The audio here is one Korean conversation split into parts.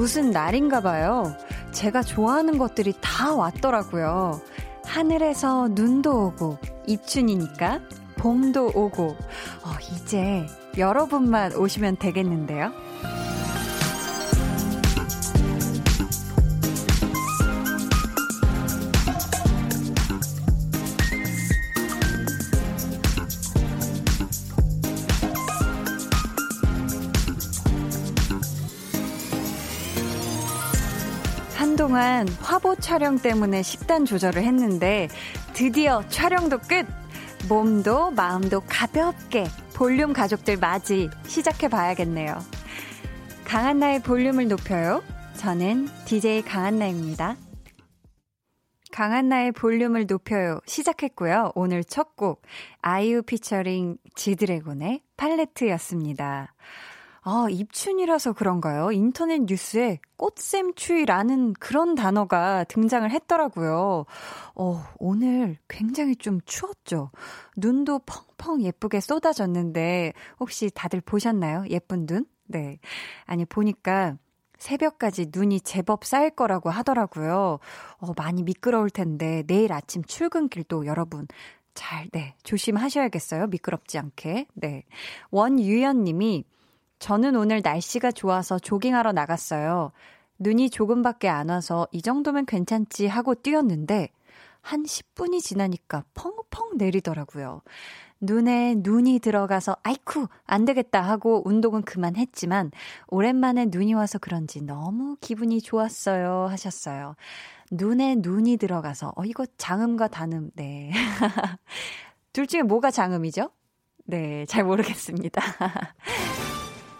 무슨 날인가 봐요. 제가 좋아하는 것들이 다 왔더라고요. 하늘에서 눈도 오고, 입춘이니까 봄도 오고, 어, 이제 여러분만 오시면 되겠는데요. 동안 화보 촬영 때문에 식단 조절을 했는데 드디어 촬영도 끝! 몸도 마음도 가볍게 볼륨 가족들 맞이 시작해 봐야겠네요. 강한나의 볼륨을 높여요. 저는 DJ 강한나입니다. 강한나의 볼륨을 높여요. 시작했고요. 오늘 첫 곡, 아이유 피처링 지드래곤의 팔레트였습니다. 아, 입춘이라서 그런가요? 인터넷 뉴스에 꽃샘추위라는 그런 단어가 등장을 했더라고요. 어, 오늘 굉장히 좀 추웠죠? 눈도 펑펑 예쁘게 쏟아졌는데, 혹시 다들 보셨나요? 예쁜 눈? 네. 아니, 보니까 새벽까지 눈이 제법 쌓일 거라고 하더라고요. 어, 많이 미끄러울 텐데, 내일 아침 출근길도 여러분, 잘, 네, 조심하셔야겠어요. 미끄럽지 않게. 네. 원유연 님이, 저는 오늘 날씨가 좋아서 조깅하러 나갔어요. 눈이 조금밖에 안 와서 이 정도면 괜찮지 하고 뛰었는데 한 10분이 지나니까 펑펑 내리더라고요. 눈에 눈이 들어가서 아이쿠 안 되겠다 하고 운동은 그만했지만 오랜만에 눈이 와서 그런지 너무 기분이 좋았어요 하셨어요. 눈에 눈이 들어가서 어 이거 장음과 단음 네. 둘 중에 뭐가 장음이죠? 네, 잘 모르겠습니다.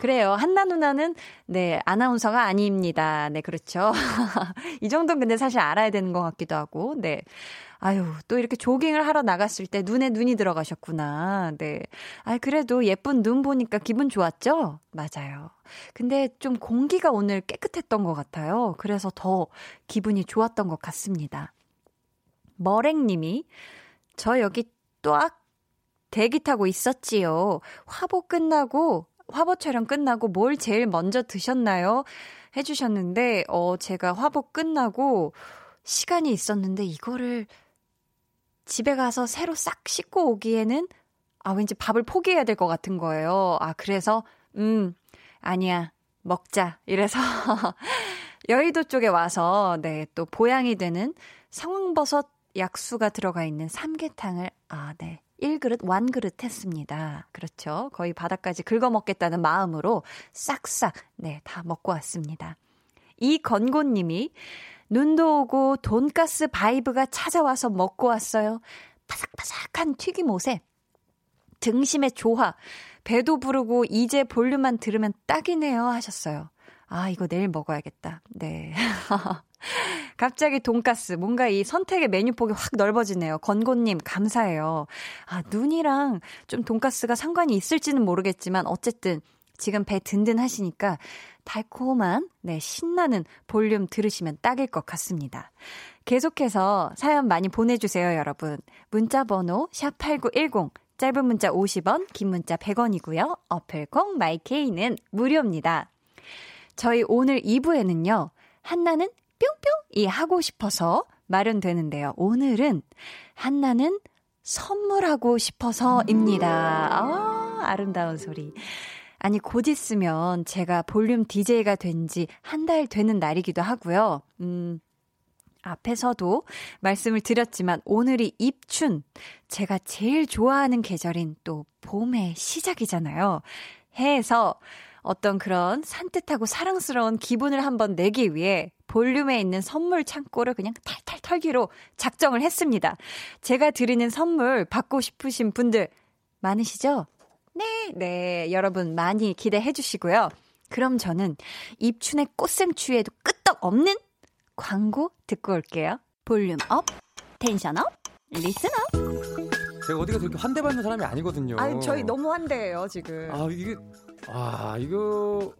그래요. 한나 누나는, 네, 아나운서가 아닙니다. 네, 그렇죠. 이 정도는 근데 사실 알아야 되는 것 같기도 하고, 네. 아유, 또 이렇게 조깅을 하러 나갔을 때 눈에 눈이 들어가셨구나. 네. 아, 그래도 예쁜 눈 보니까 기분 좋았죠? 맞아요. 근데 좀 공기가 오늘 깨끗했던 것 같아요. 그래서 더 기분이 좋았던 것 같습니다. 머랭님이, 저 여기 또악 대기 타고 있었지요. 화보 끝나고 화보 촬영 끝나고 뭘 제일 먼저 드셨나요? 해주셨는데, 어, 제가 화보 끝나고 시간이 있었는데 이거를 집에 가서 새로 싹 씻고 오기에는 아, 왠지 밥을 포기해야 될 것 같은 거예요. 아, 그래서, 음, 아니야, 먹자. 이래서 여의도 쪽에 와서, 네, 또 보양이 되는 성황버섯 약수가 들어가 있는 삼계탕을, 아, 네, 1그릇, 완그릇 했습니다. 그렇죠. 거의 바닥까지 긁어먹겠다는 마음으로 싹싹, 네, 다 먹고 왔습니다. 이건곤님이 눈도 오고 돈가스 vibe가 찾아와서 먹고 왔어요. 바삭바삭한 튀김옷에 등심의 조화, 배도 부르고 이제 볼륨만 들으면 딱이네요 하셨어요. 아, 이거 내일 먹어야겠다. 네. 갑자기 돈가스. 뭔가 이 선택의 메뉴 폭이 확 넓어지네요. 건고님, 감사해요. 아, 눈이랑 좀 돈가스가 상관이 있을지는 모르겠지만, 어쨌든 지금 배 든든하시니까 달콤한, 네, 신나는 볼륨 들으시면 딱일 것 같습니다. 계속해서 사연 많이 보내주세요, 여러분. 문자번호 샵 8910, 짧은 문자 50원, 긴 문자 100원이고요. 어플콩 마이케이는 무료입니다. 저희 오늘 2부에는요, 한나는 뿅뿅이 하고 싶어서 마련되는데요. 오늘은 한나는 선물하고 싶어서입니다. 아, 아름다운 소리. 아니, 곧 있으면 제가 볼륨 DJ가 된 지 한 달 되는 날이기도 하고요. 음, 앞에서도 말씀을 드렸지만 오늘이 입춘, 제가 제일 좋아하는 계절인 또 봄의 시작이잖아요. 해에서 어떤 그런 산뜻하고 사랑스러운 기분을 한번 내기 위해 볼륨에 있는 선물 창고를 그냥 탈탈 털기로 작정을 했습니다. 제가 드리는 선물 받고 싶으신 분들 많으시죠? 네, 네. 여러분 많이 기대해 주시고요. 그럼 저는 입춘의 꽃샘추위에도 끄떡 없는 광고 듣고 올게요. Volume up, tension up, listen up. 제가 어디가 그렇게 환대받는 사람이 아니거든요. 아, 저희 너무 환대해요 지금. 아 이게 아, 이거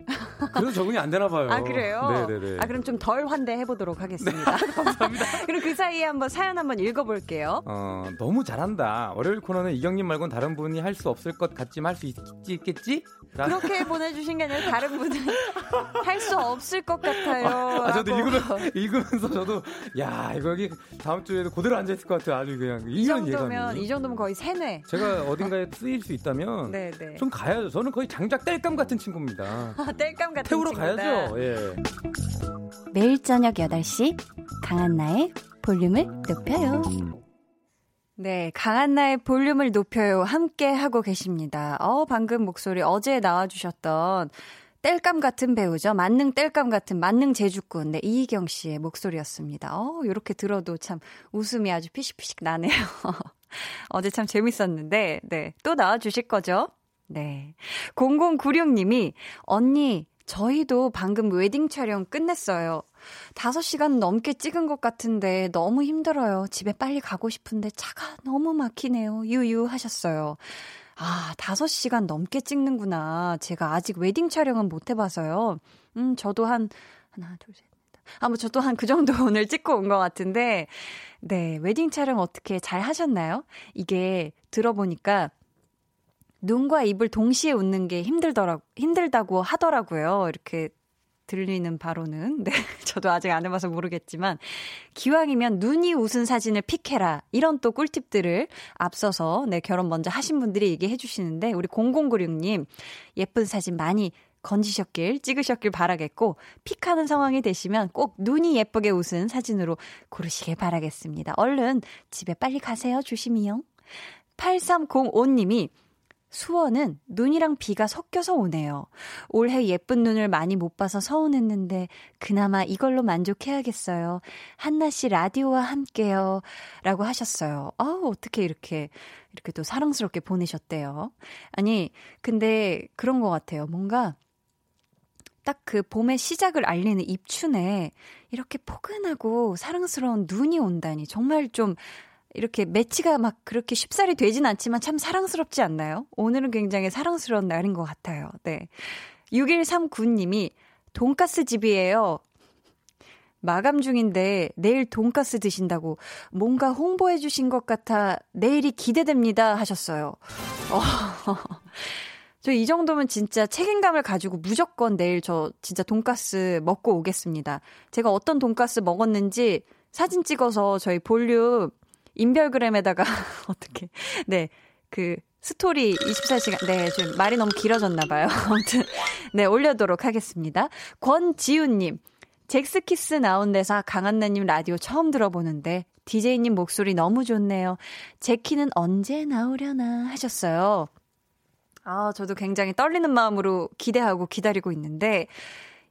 그래도 적응이 안 되나 봐요. 아, 그래요? 네네네. 아, 그럼 좀 덜 환대해 보도록 하겠습니다. 네, 감사합니다. 그럼 그 사이에 한번 사연 한번 읽어 볼게요. 어, 너무 잘한다. 월요일 코너는 이경님 말고는 다른 분이 할 수 없을 것 같지만 할 수 있겠지? 그렇게 보내주신 게 아니라 다른 분은 할 수 없을 것 같아요. 아, 저도 읽으면서, 읽으면서 저도 야 이거 여기 다음 주에도 그대로 앉아 있을 것 같아요. 아주 그냥 이 정도면 예감이. 이 정도면 거의 세뇌. 제가 어딘가에 쓰일 수 있다면 네네. 네. 좀 가야죠. 저는 거의 장작 뗄감 같은 친구입니다. 아, 뗄감 같은 태우러 친구다. 가야죠. 예. 매일 저녁 8시 강한나의 볼륨을 높여요. 네, 강한나의 볼륨을 높여요. 함께 하고 계십니다. 어, 방금 목소리 어제 나와주셨던 뗄감 같은 배우죠. 만능 뗄감 같은 만능 제주꾼. 네, 이희경 씨의 목소리였습니다. 어, 요렇게 들어도 참 웃음이 아주 피식피식 나네요. 어제 참 재밌었는데, 네, 또 나와주실 거죠? 네. 0096님이, 언니, 저희도 방금 웨딩 촬영 끝냈어요. 5시간 넘게 찍은 것 같은데 너무 힘들어요. 집에 빨리 가고 싶은데 차가 너무 막히네요. 유유 하셨어요. 아, 5시간 넘게 찍는구나. 제가 아직 웨딩 촬영은 못 해봐서요. 음, 저도 한, 하나, 둘, 셋. 아, 뭐, 저도 한 그 정도 오늘 찍고 온 것 같은데, 네, 웨딩 촬영 어떻게 잘 하셨나요? 이게 들어보니까 눈과 입을 동시에 웃는 게 힘들더라, 힘들다고 하더라고요. 이렇게 들리는 바로는. 네. 저도 아직 안 해봐서 모르겠지만, 기왕이면 눈이 웃은 사진을 픽해라. 이런 또 꿀팁들을 앞서서, 네, 결혼 먼저 하신 분들이 얘기해 주시는데, 우리 0096님, 예쁜 사진 많이 건지셨길, 찍으셨길 바라겠고, 픽하는 상황이 되시면 꼭 눈이 예쁘게 웃은 사진으로 고르시길 바라겠습니다. 얼른 집에 빨리 가세요. 조심히요. 8305님이 수원은 눈이랑 비가 섞여서 오네요. 올해 예쁜 눈을 많이 못 봐서 서운했는데 그나마 이걸로 만족해야겠어요. 한나 씨 라디오와 함께요. 라고 하셨어요. 아우, 어떻게 이렇게 이렇게 또 사랑스럽게 보내셨대요. 아니, 근데 그런 것 같아요. 뭔가 딱 그 봄의 시작을 알리는 입춘에 이렇게 포근하고 사랑스러운 눈이 온다니 정말 좀 이렇게 매치가 막 그렇게 쉽사리 되진 않지만 참 사랑스럽지 않나요? 오늘은 굉장히 사랑스러운 날인 것 같아요. 네. 6139님이 돈가스 집이에요. 마감 중인데 내일 돈가스 드신다고 뭔가 홍보해 주신 것 같아 내일이 기대됩니다 하셨어요. 어, 저 이 정도면 진짜 책임감을 가지고 무조건 내일 저 진짜 돈가스 먹고 오겠습니다. 제가 어떤 돈가스 먹었는지 사진 찍어서 저희 볼륨 인별그램에다가 어떻게 네. 그 스토리 24시간 네, 좀 말이 너무 길어졌나 봐요. 아무튼 네, 올려도록 하겠습니다. 권지훈 님. 젝스키스 나온대서 강한나님 라디오 처음 들어보는데 DJ님 목소리 너무 좋네요. 젝키는 언제 나오려나 하셨어요. 아, 저도 굉장히 떨리는 마음으로 기대하고 기다리고 있는데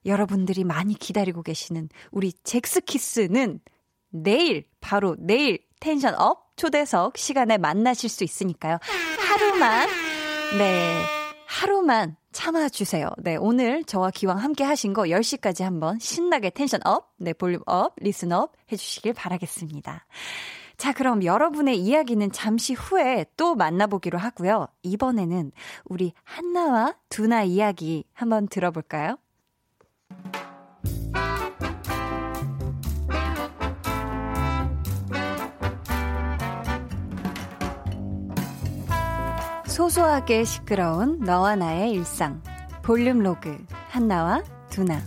여러분들이 많이 기다리고 계시는 우리 젝스키스는 내일 바로 내일 tension up 초대석 시간에 만나실 수 있으니까요. 하루만, 네, 하루만 참아주세요. 네, 오늘 저와 기왕 함께 하신 거 10시까지 한번 신나게 tension up, 네, volume up, listen up 해주시길 바라겠습니다. 자, 그럼 여러분의 이야기는 잠시 후에 또 만나보기로 하고요. 이번에는 우리 한나와 두나 이야기 한번 들어볼까요? 소소하게 시끄러운 너와 나의 일상. 볼륨 로그. 한나와 두나.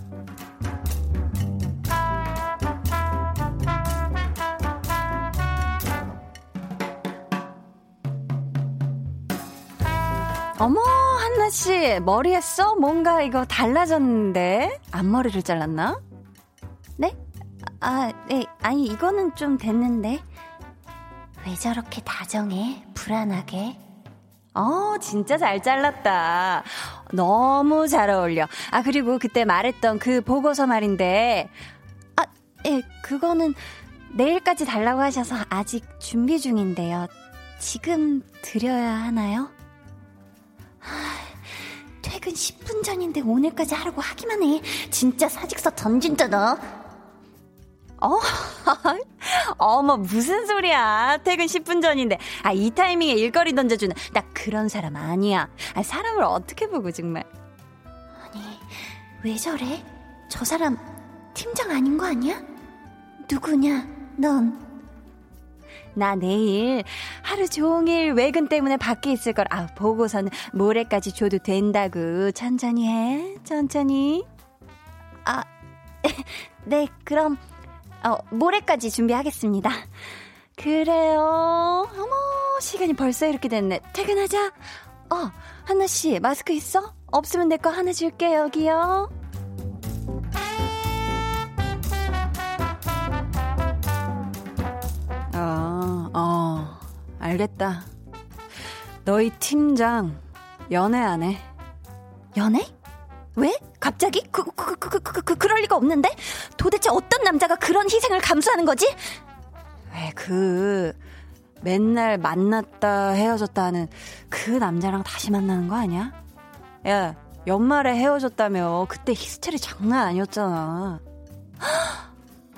어머, 한나씨, 머리 했어? 뭔가 이거 달라졌는데? 앞머리를 잘랐나? 네? 아, 네. 아니, 이거는 좀 됐는데. 왜 저렇게 다정해? 불안하게? 어, 진짜 잘 잘랐다. 너무 잘 어울려. 아, 그리고 그때 말했던 그 보고서 말인데, 아, 예, 그거는 내일까지 달라고 하셔서 아직 준비 중인데요. 지금 드려야 하나요? 하, 퇴근 10분 전인데 오늘까지 하라고 하기만 해. 진짜 사직서 던진다, 너. 어, 어머, 무슨 소리야. 퇴근 10분 전인데. 아, 이 타이밍에 일거리 던져주는. 나 그런 사람 아니야. 아, 사람을 어떻게 보고, 정말. 아니, 왜 저래? 저 사람 팀장 아닌 거 아니야? 누구냐, 넌? 나 내일 하루 종일 외근 때문에 밖에 있을 걸. 아, 보고서는 모레까지 줘도 된다고. 천천히 해. 천천히. 아, 네, 그럼, 어, 모레까지 준비하겠습니다. 그래요. 어머, 시간이 벌써 이렇게 됐네. 퇴근하자. 어, 하나씨, 마스크 있어? 없으면 내 거 하나 줄게, 여기요. 어, 어, 알겠다. 너희 팀장, 연애 안 해. 연애? 왜? 갑자기? 그, 그, 그, 그, 그, 그, 그럴 리가 없는데? 도대체 어떤 남자가 그런 희생을 감수하는 거지? 왜, 그, 맨날 만났다 헤어졌다 하는 그 남자랑 다시 만나는 거 아니야? 야, 연말에 헤어졌다며. 그때 히스테리 장난 아니었잖아.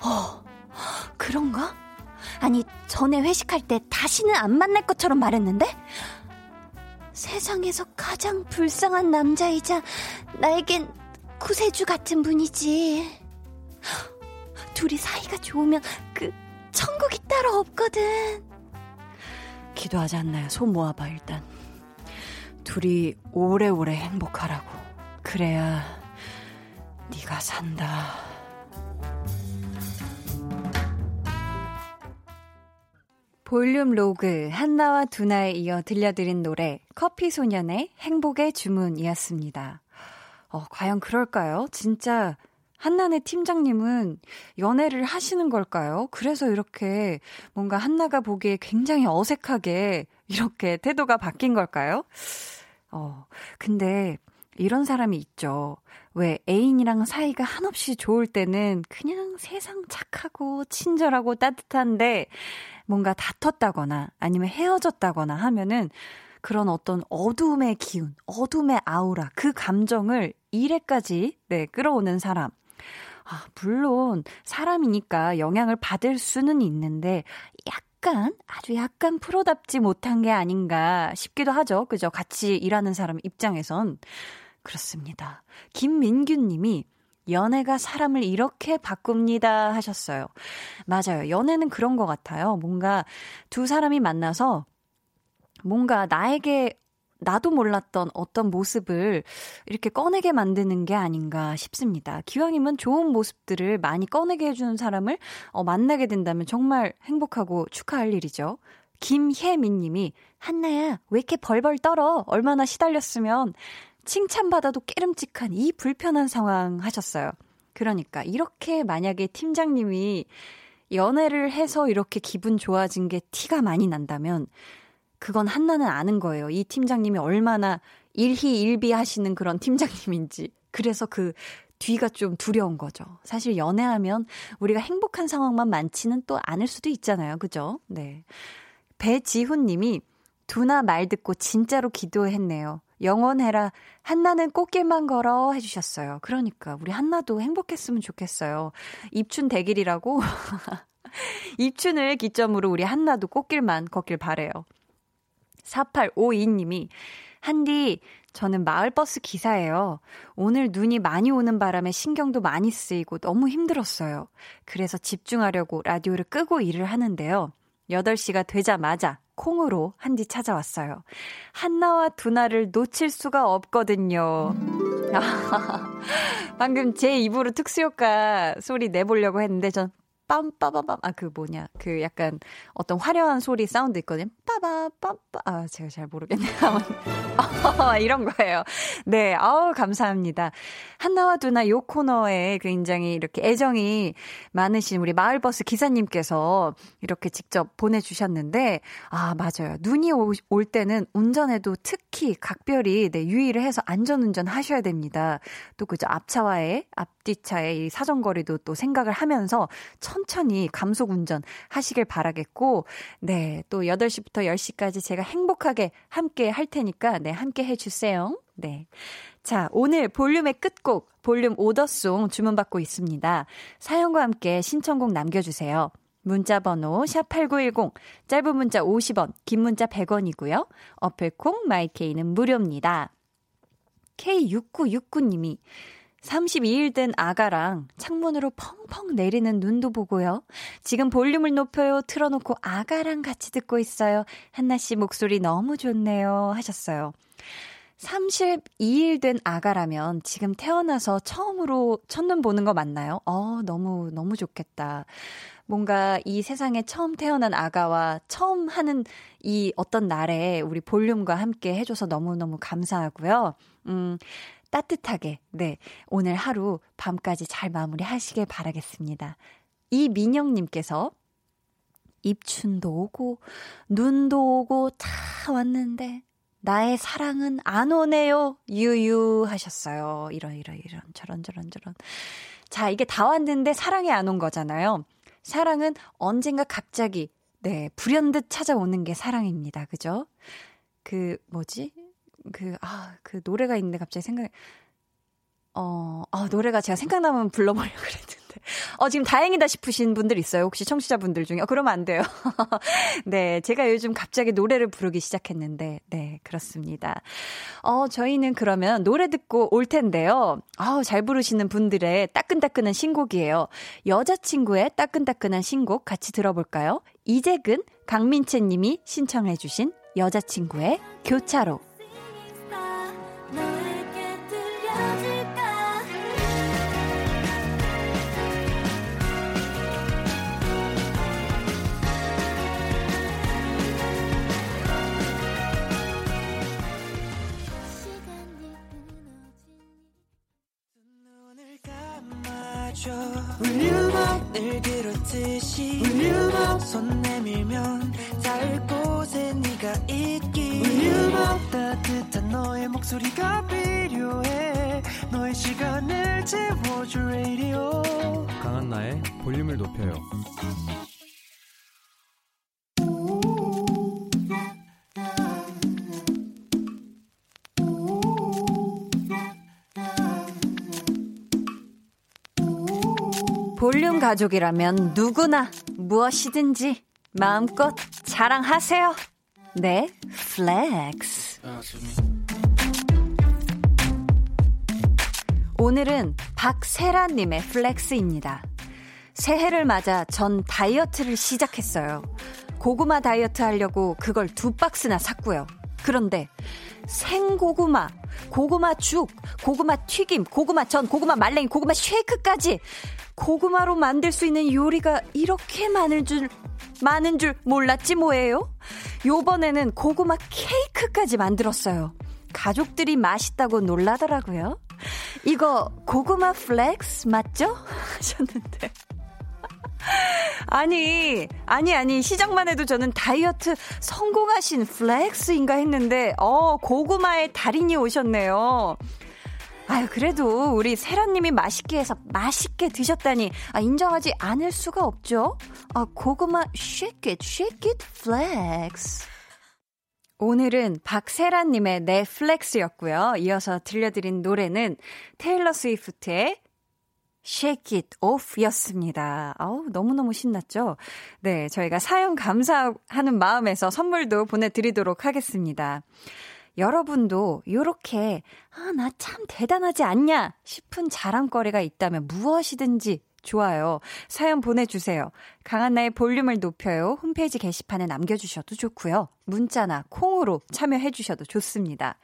어, 그런가? 아니, 전에 회식할 때 다시는 안 만날 것처럼 말했는데? 세상에서 가장 불쌍한 남자이자 나에겐 구세주 같은 분이지. 둘이 사이가 좋으면 그 천국이 따로 없거든. 기도하지 않나요? 손 모아봐 일단. 둘이 오래오래 행복하라고. 그래야 네가 산다. 볼륨 로그 한나와 두나에 이어 들려드린 노래 커피 소년의 행복의 주문이었습니다. 어, 과연 그럴까요? 진짜 한나네 팀장님은 연애를 하시는 걸까요? 그래서 이렇게 뭔가 한나가 보기에 굉장히 어색하게 이렇게 태도가 바뀐 걸까요? 어, 근데 이런 사람이 있죠. 왜 애인이랑 사이가 한없이 좋을 때는 그냥 세상 착하고 친절하고 따뜻한데 뭔가 다퉜다거나 아니면 헤어졌다거나 하면은 그런 어떤 어둠의 기운, 어둠의 아우라, 그 감정을 일에까지 네, 끌어오는 사람. 아, 물론 사람이니까 영향을 받을 수는 있는데 약간 아주 약간 프로답지 못한 게 아닌가 싶기도 하죠. 그죠? 같이 일하는 사람 입장에선 그렇습니다. 김민규 님이 연애가 사람을 이렇게 바꿉니다 하셨어요. 맞아요. 연애는 그런 것 같아요. 뭔가 두 사람이 만나서 뭔가 나에게 나도 몰랐던 어떤 모습을 이렇게 꺼내게 만드는 게 아닌가 싶습니다. 기왕이면 좋은 모습들을 많이 꺼내게 해주는 사람을 어, 만나게 된다면 정말 행복하고 축하할 일이죠. 김혜민 님이, 한나야, 왜 이렇게 벌벌 떨어? 얼마나 시달렸으면 칭찬받아도 깨름직한 이 불편한 상황 하셨어요. 그러니까 이렇게 만약에 팀장님이 연애를 해서 이렇게 기분 좋아진 게 티가 많이 난다면 그건 한나는 아는 거예요. 이 팀장님이 얼마나 일희일비 하시는 그런 팀장님인지. 그래서 그 뒤가 좀 두려운 거죠. 사실 연애하면 우리가 행복한 상황만 많지는 또 않을 수도 있잖아요. 그죠? 네. 배지훈 님이 두나 말 듣고 진짜로 기도했네요. 영원해라. 한나는 꽃길만 걸어 해주셨어요. 그러니까 우리 한나도 행복했으면 좋겠어요. 입춘 대길이라고 입춘을 기점으로 우리 한나도 꽃길만 걷길 바래요. 4852님이 한디 저는 마을버스 기사예요. 오늘 눈이 많이 오는 바람에 신경도 많이 쓰이고 너무 힘들었어요. 그래서 집중하려고 라디오를 끄고 일을 하는데요. 8시가 되자마자 콩으로 한디 찾아왔어요. 한나와 두나를 놓칠 수가 없거든요. 방금 제 입으로 특수효과 소리 내보려고 했는데 전 빰빠바밤 아 그 뭐냐. 그 약간 어떤 화려한 소리 사운드 있거든요. 빠바 빰빠 아 제가 잘 모르겠네요. 어, 이런 거예요. 네 아우 감사합니다. 한나와 두나 요 코너에 굉장히 이렇게 애정이 많으신 우리 마을버스 기사님께서 이렇게 직접 보내주셨는데 아 맞아요. 눈이 오, 올 때는 운전에도 특히 각별히 네 유의를 해서 안전운전 하셔야 됩니다. 또 그죠 앞차와의 앞뒤차의 이 사정거리도 또 생각을 하면서 천천히 감속 운전 하시길 바라겠고, 네, 또 8시부터 10시까지 제가 행복하게 함께 할 테니까, 네, 함께 해주세요. 네. 자, 오늘 볼륨의 끝곡, 볼륨 오더송 주문받고 있습니다. 사연과 함께 신청곡 남겨주세요. 문자 번호 샵8910 짧은 문자 50원, 긴 문자 100원이고요. 어플 콩 마이케이는 무료입니다. K6969님이 32일 된 아가랑 창문으로 펑펑 내리는 눈도 보고요. 지금 볼륨을 높여요. 틀어놓고 아가랑 같이 듣고 있어요. 한나 씨 목소리 너무 좋네요. 하셨어요. 32일 된 아가라면 지금 태어나서 처음으로 첫눈 보는 거 맞나요? 어, 너무, 너무 좋겠다. 뭔가 이 세상에 처음 태어난 아가와 처음 하는 이 어떤 날에 우리 볼륨과 함께 해줘서 너무너무 감사하고요. 음, 따뜻하게, 네. 오늘 하루 밤까지 잘 마무리 하시길 바라겠습니다. 이민영님께서 입춘도 오고, 눈도 오고, 다 왔는데, 나의 사랑은 안 오네요. 유유 하셨어요. 이런, 이런, 이런, 저런, 저런, 저런. 자, 이게 다 왔는데 사랑이 안 온 거잖아요. 사랑은 언젠가 갑자기, 네, 불현듯 찾아오는 게 사랑입니다. 그죠? 그, 뭐지? 그, 아, 그 노래가 있는데 갑자기 생각, 어, 아, 노래가 제가 생각나면 불러보려고 그랬는데. 어, 지금 다행이다 싶으신 분들 있어요? 혹시 청취자분들 중에? 어, 그러면 안 돼요. 네, 제가 요즘 갑자기 노래를 부르기 시작했는데, 네, 그렇습니다. 어, 저희는 그러면 노래 듣고 올 텐데요. 아우, 잘 부르시는 분들의 따끈따끈한 신곡이에요. 여자친구의 따끈따끈한 신곡 같이 들어볼까요? 이재근, 강민채 님이 신청해주신 여자친구의 교차로. 늘 그렇듯이 울륨업 손 내밀면 닿을 곳에 네가 있기 울륨업 따뜻한 너의 목소리가 필요해. 너의 시간을 채워줄 radio. 강한나의 볼륨을 높여요 가족이라면 누구나 무엇이든지 마음껏 자랑하세요. 네, Flex. 오늘은 박세라님의 flex입니다. 새해를 맞아 전 다이어트를 시작했어요. 고구마 다이어트 하려고 그걸 두 박스나 샀고요. 그런데 생고구마, 고구마 죽, 고구마 튀김, 고구마 전, 고구마 말랭이, 고구마 쉐이크까지 고구마로 만들 수 있는 요리가 이렇게 많을 줄, 많은 줄 몰랐지 뭐예요? 요번에는 고구마 케이크까지 만들었어요. 가족들이 맛있다고 놀라더라고요. 이거 고구마 flex 맞죠? 하셨는데. 아니, 아니, 아니, 시작만 해도 저는 다이어트 성공하신 flex인가 했는데, 어, 고구마의 달인이 오셨네요. 아유, 그래도 우리 세라님이 맛있게 해서 맛있게 드셨다니, 아, 인정하지 않을 수가 없죠? 아, 고구마 shake it, shake it flex. 오늘은 박세라님의 넷플렉스였고요. 이어서 들려드린 노래는 테일러 스위프트의 Shake It Off 였습니다. 아우, 너무너무 신났죠? 네, 저희가 사연 감사하는 마음에서 선물도 보내드리도록 하겠습니다. 여러분도 이렇게 아, 나 참 대단하지 않냐 싶은 자랑거리가 있다면 무엇이든지 좋아요. 사연 보내주세요. 강한나의 볼륨을 높여요. 홈페이지 게시판에 남겨주셔도 좋고요. 문자나 콩으로 참여해주셔도 좋습니다.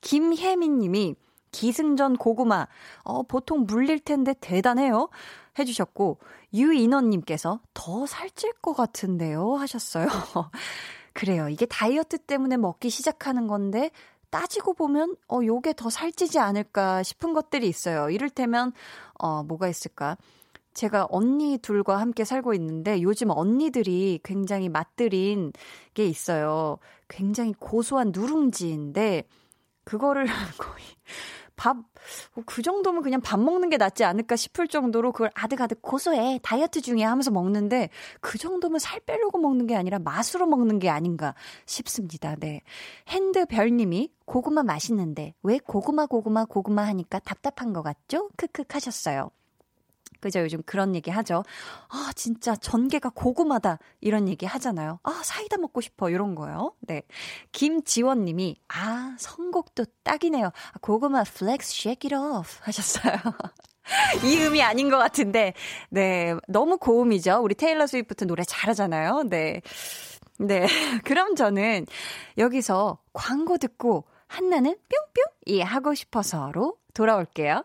김혜민 님이 기승전 고구마, 어, 보통 물릴 텐데 대단해요. 해주셨고, 유인원님께서 더 살찔 것 같은데요. 하셨어요. 그래요. 이게 다이어트 때문에 먹기 시작하는 건데, 따지고 보면, 어, 요게 더 살찌지 않을까 싶은 것들이 있어요. 이를테면, 어, 뭐가 있을까? 제가 언니 둘과 함께 살고 있는데 요즘 언니들이 굉장히 맛들인 게 있어요. 굉장히 고소한 누룽지인데 그거를 거의 밥, 그 정도면 그냥 밥 먹는 게 낫지 않을까 싶을 정도로 그걸 아득아득 고소해. 다이어트 중에 하면서 먹는데 그 정도면 살 빼려고 먹는 게 아니라 맛으로 먹는 게 아닌가 싶습니다. 네. 핸드별님이 고구마 맛있는데 왜 고구마 고구마 고구마 하니까 답답한 것 같죠? 크크 하셨어요. 그죠? 요즘 그런 얘기 하죠. 아, 진짜 전개가 고구마다. 이런 얘기 하잖아요. 아, 사이다 먹고 싶어. 이런 거요. 네. 김지원 님이, 아, 선곡도 딱이네요. 아, 고구마 flex shake it off. 하셨어요. 이 음이 아닌 것 같은데, 네. 너무 고음이죠. 우리 테일러 스위프트 노래 잘하잖아요. 네. 네. 그럼 저는 여기서 광고 듣고 한나는 뿅뿅 이 하고 싶어서로 돌아올게요.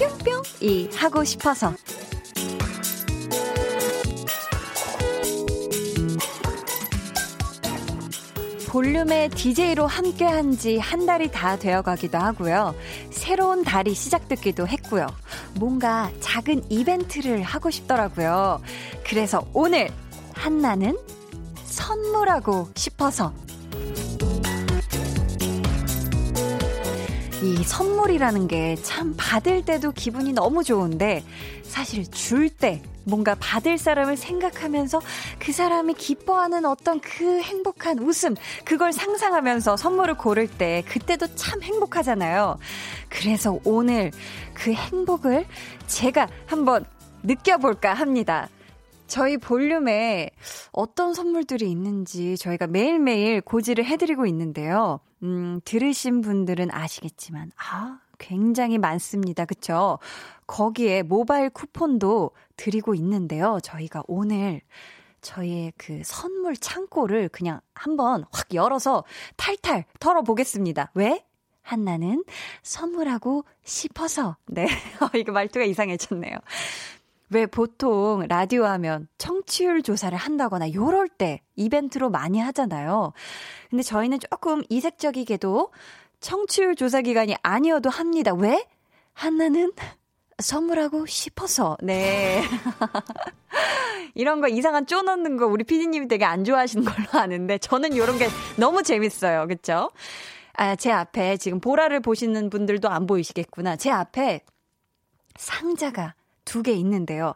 뿅뿅이 하고 싶어서 볼륨의 DJ로 함께 한 지 한 달이 다 되어 가기도 하고요. 새로운 달이 시작됐기도 했고요. 뭔가 작은 이벤트를 하고 싶더라고요. 그래서 오늘 한나는 선물하고 싶어서 이 선물이라는 게 참 받을 때도 기분이 너무 좋은데 사실 줄 때 뭔가 받을 사람을 생각하면서 그 사람이 기뻐하는 어떤 그 행복한 웃음 그걸 상상하면서 선물을 고를 때 그때도 참 행복하잖아요. 그래서 오늘 그 행복을 제가 한번 느껴볼까 합니다. 저희 볼륨에 어떤 선물들이 있는지 저희가 매일매일 고지를 해드리고 있는데요. 음, 들으신 분들은 아시겠지만, 아, 굉장히 많습니다. 그쵸? 거기에 모바일 쿠폰도 드리고 있는데요. 저희가 오늘 저희의 그 선물 창고를 그냥 한번 확 열어서 탈탈 털어보겠습니다. 왜? 한나는 선물하고 싶어서. 네. 이거 말투가 이상해졌네요. 왜 보통 라디오 하면 청취율 조사를 한다거나 요럴 때 이벤트로 많이 하잖아요. 근데 저희는 조금 이색적이게도 청취율 조사 기간이 아니어도 합니다. 왜? 한나는 선물하고 싶어서. 네. 이런 거 이상한 쪼 넣는 거 우리 피디님이 되게 안 좋아하시는 걸로 아는데 저는 요런 게 너무 재밌어요. 그쵸? 아, 제 앞에 지금 보라를 보시는 분들도 안 보이시겠구나. 제 앞에 상자가 두 개 있는데요.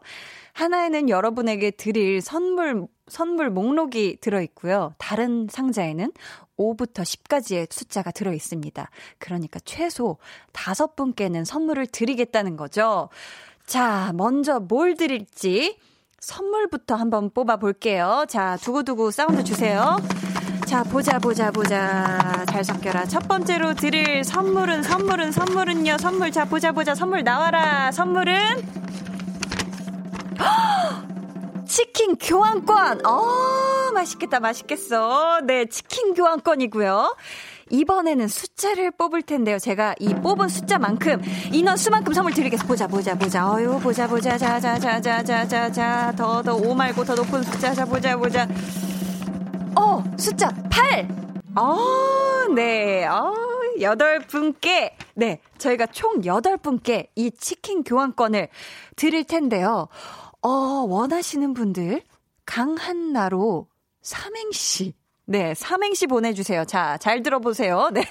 하나에는 여러분에게 드릴 선물, 선물 목록이 들어있고요. 다른 상자에는 5부터 10까지의 숫자가 들어 있습니다. 그러니까 최소 다섯 분께는 선물을 드리겠다는 거죠. 자, 먼저 뭘 드릴지 선물부터 한번 뽑아 볼게요. 자, 두고두고 사운드 주세요. 자, 보자, 보자, 보자. 잘 섞여라. 첫 번째로 드릴 선물은, 선물은, 선물은요. 선물, 자, 보자, 보자. 선물 나와라. 선물은 치킨 교환권! 어, 맛있겠다, 맛있겠어. 네, 치킨 교환권이고요. 이번에는 숫자를 뽑을 텐데요. 제가 이 뽑은 숫자만큼 인원 수만큼 선물 드리겠습니다. 보자, 보자, 보자. 어유, 보자, 보자. 자, 자, 자, 자, 자, 자, 자. 더, 더, 5 말고 더 높은 숫자. 자, 보자, 보자. 어, 숫자 8! 어, 네. 어, 8분께, 네. 저희가 총 8분께 이 치킨 교환권을 드릴 텐데요. 어, 원하시는 분들, 강한나로 삼행시. 네, 삼행시 보내주세요. 자, 잘 들어보세요. 네.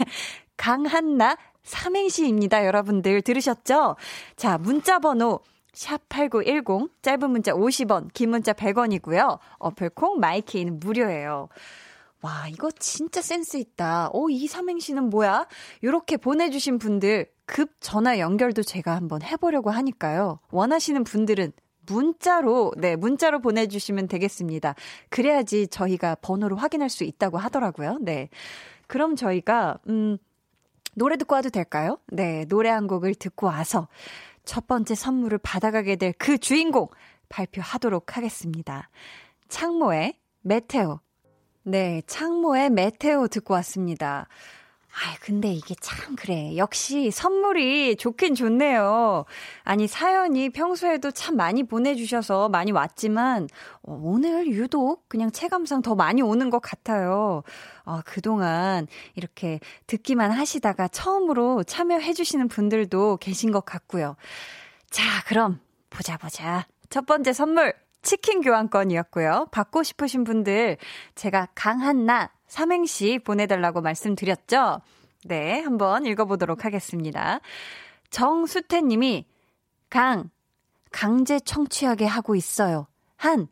강한나 삼행시입니다. 여러분들 들으셨죠? 자, 문자 번호 샵8910 짧은 문자 50원, 긴 문자 100원이고요. 어플 콩 마이케이는 무료예요. 와, 이거 진짜 센스 있다. 오, 이 삼행시는 뭐야? 이렇게 보내 주신 분들 급 전화 연결도 제가 한번 해 보려고 하니까요. 원하시는 분들은 문자로, 네, 문자로 보내 주시면 되겠습니다. 그래야지 저희가 번호를 확인할 수 있다고 하더라고요. 네. 그럼 저희가, 음, 노래 듣고 와도 될까요? 네, 노래 한 곡을 듣고 와서 첫 번째 선물을 받아가게 될 그 주인공 발표하도록 하겠습니다. 창모의 메테오. 네, 창모의 메테오 듣고 왔습니다. 아, 근데 이게 참 그래. 역시 선물이 좋긴 좋네요. 아니, 사연이 평소에도 참 많이 보내주셔서 많이 왔지만, 어, 오늘 유독 그냥 체감상 더 많이 오는 것 같아요. 어, 그동안 이렇게 듣기만 하시다가 처음으로 참여해주시는 분들도 계신 것 같고요. 자, 그럼 보자, 보자. 첫 번째 선물, 치킨 교환권이었고요. 받고 싶으신 분들, 제가 강한나, 삼행시 보내달라고 말씀드렸죠? 네, 한번 읽어보도록 하겠습니다. 정수태 님이, 강, 강제 청취하게 하고 있어요. 한,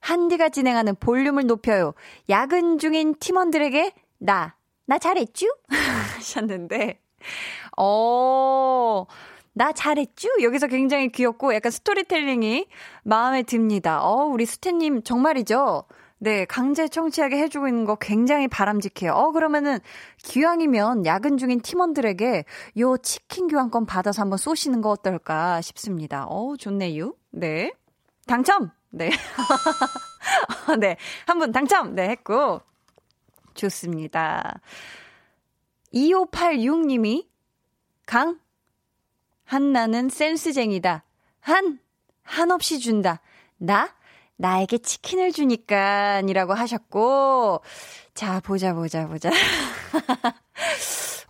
한디가 진행하는 볼륨을 높여요. 야근 중인 팀원들에게, 나, 나 잘했쥬? 하셨는데, 어, 나 잘했쥬? 여기서 굉장히 귀엽고 약간 스토리텔링이 마음에 듭니다. 어, 우리 수태님 정말이죠? 네, 강제 청취하게 해주고 있는 거 굉장히 바람직해요. 어, 그러면은, 기왕이면 야근 중인 팀원들에게 요 치킨 교환권 받아서 한번 쏘시는 거 어떨까 싶습니다. 어, 좋네요. 네. 당첨! 네. 네. 한 분 당첨! 네, 했고. 좋습니다. 2586님이, 강, 한나는 센스쟁이다. 한, 한없이 준다. 나, 나에게 치킨을 주니까 이라고 하셨고, 자, 보자, 보자, 보자.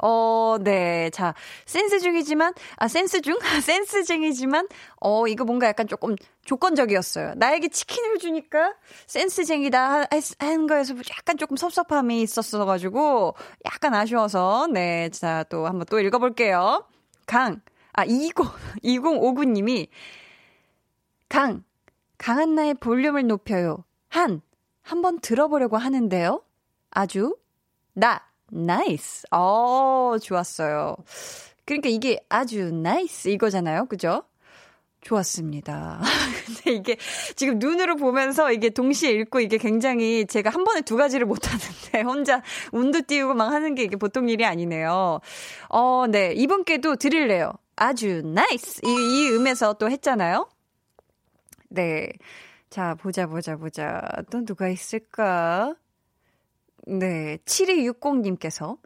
어, 네. 자, 센스 중이지만, 아, 센스 중? 센스 쟁이지만, 어, 이거 뭔가 약간 조금 조건적이었어요. 나에게 치킨을 주니까 센스쟁이다 하는 거에서 약간 조금 섭섭함이 있었어가지고, 약간 아쉬워서, 네. 자, 또 한번 또 읽어볼게요. 강, 아, 20, 2059님이, 강, 강한나의 볼륨을 높여요. 한, 한번 들어보려고 하는데요. 아주, 나, nice. 어, 좋았어요. 그러니까 이게 아주 nice 이거잖아요. 그죠? 좋았습니다. 근데 이게 지금 눈으로 보면서 이게 동시에 읽고 이게 굉장히 제가 한 번에 두 가지를 못 하는데 혼자 운도 띄우고 막 하는 게 이게 보통 일이 아니네요. 어, 네. 이분께도 드릴래요. 아주 nice. 이, 이 음에서 또 했잖아요. 네. 자, 보자, 보자, 보자. 또 누가 있을까? 네. 7260님께서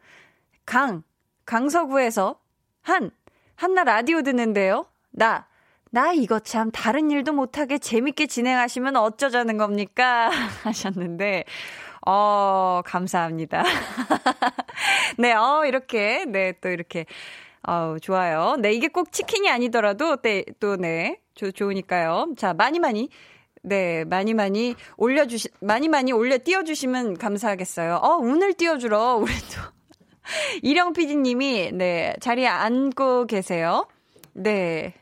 강, 강서구에서 한, 한나 라디오 듣는데요. 나, 나 이거 참 다른 일도 못하게 재밌게 진행하시면 어쩌자는 겁니까? 하셨는데, 어, 감사합니다. 네, 어, 이렇게, 네, 또 이렇게, 어 좋아요. 네, 이게 꼭 치킨이 아니더라도, 네, 또, 네, 좋, 좋으니까요. 자, 많이 많이, 네, 많이 많이 올려주시, 많이 많이 올려 띄워주시면 감사하겠어요. 어, 운을 띄워주러, 우리 또. 이령 PD님이, 네, 자리에 앉고 계세요. 네.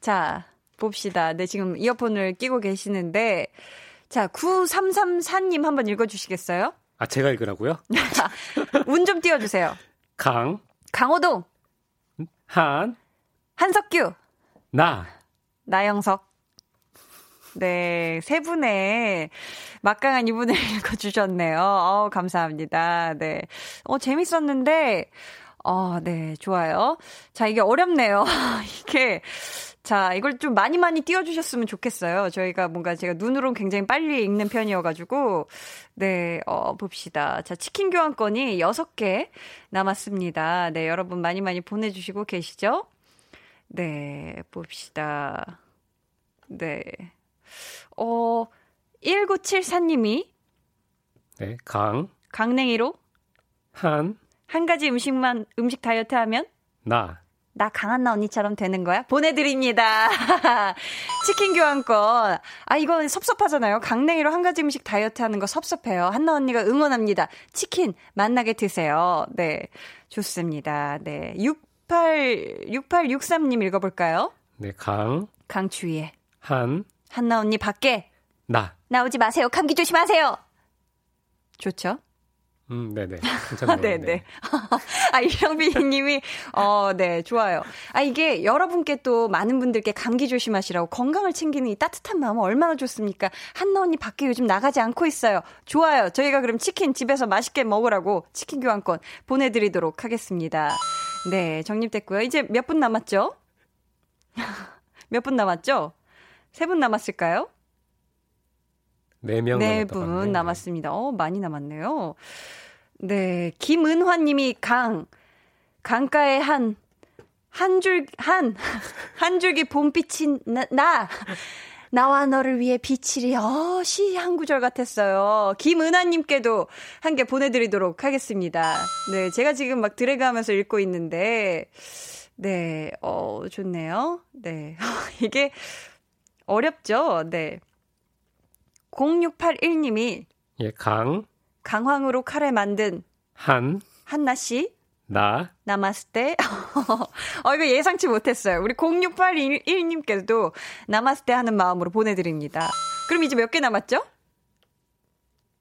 자, 봅시다. 네, 지금 이어폰을 끼고 계시는데, 자, 9334님 한번 읽어주시겠어요? 아, 제가 읽으라고요? 운 좀 띄워주세요. 강. 강호동. 한. 한석규. 나. 나영석. 네, 세 분의 막강한 이분을 읽어주셨네요. 어, 감사합니다. 네. 어, 재밌었는데, 어, 네, 좋아요. 자, 이게 어렵네요. 이게, 자, 이걸 좀 많이 많이 띄워주셨으면 좋겠어요. 저희가 뭔가 제가 눈으로 굉장히 빨리 읽는 편이어가지고, 네, 어, 봅시다. 자, 치킨 교환권이 6개 남았습니다. 네, 여러분 많이 많이 보내주시고 계시죠? 네, 봅시다. 네. 어, 1974님이. 네, 강. 강냉이로. 한. 한 가지 음식만, 음식 다이어트 하면? 나. 나 강한나 언니처럼 되는 거야? 보내드립니다. 치킨 교환권. 아, 이건 섭섭하잖아요. 강냉이로 한 가지 음식 다이어트 하는 거 섭섭해요. 한나 언니가 응원합니다. 치킨 만나게 드세요. 네. 좋습니다. 네. 68, 6863님 읽어볼까요? 네, 강. 강추위에. 한. 한나 언니 밖에. 나. 나오지 마세요. 감기 조심하세요. 좋죠? 음, 네네. 괜찮네요. 네네. 네. 아, 이영비 님이, 어, 네, 좋아요. 아, 이게 여러분께 또 많은 분들께 감기 조심하시라고 건강을 챙기는 이 따뜻한 마음은 얼마나 좋습니까? 한나 언니 밖에 요즘 나가지 않고 있어요. 좋아요. 저희가 그럼 치킨 집에서 맛있게 먹으라고 치킨 교환권 보내드리도록 하겠습니다. 네, 정립됐고요. 이제 몇 분 남았죠? 몇 분 남았죠? 세 분 남았을까요? 네 명. 네 분 남았습니다. 어, 많이 남았네요. 네, 김은화님이 강, 강가에 한, 한 줄, 한, 한 줄기 봄빛이 나, 나. 나와 너를 위해 어, 시한 구절 같았어요. 김은하님께도 한 개 보내드리도록 하겠습니다. 네, 제가 지금 막 드래그 하면서 읽고 있는데, 네, 어, 좋네요. 네. 이게 어렵죠? 네. 0681님이, 예, 강, 강황으로 카레 만든 한, 한나 씨. 나, 나마스테. 어, 이거 예상치 못했어요. 우리 0681님께도 나마스테 하는 마음으로 보내드립니다. 그럼 이제 몇 개 남았죠?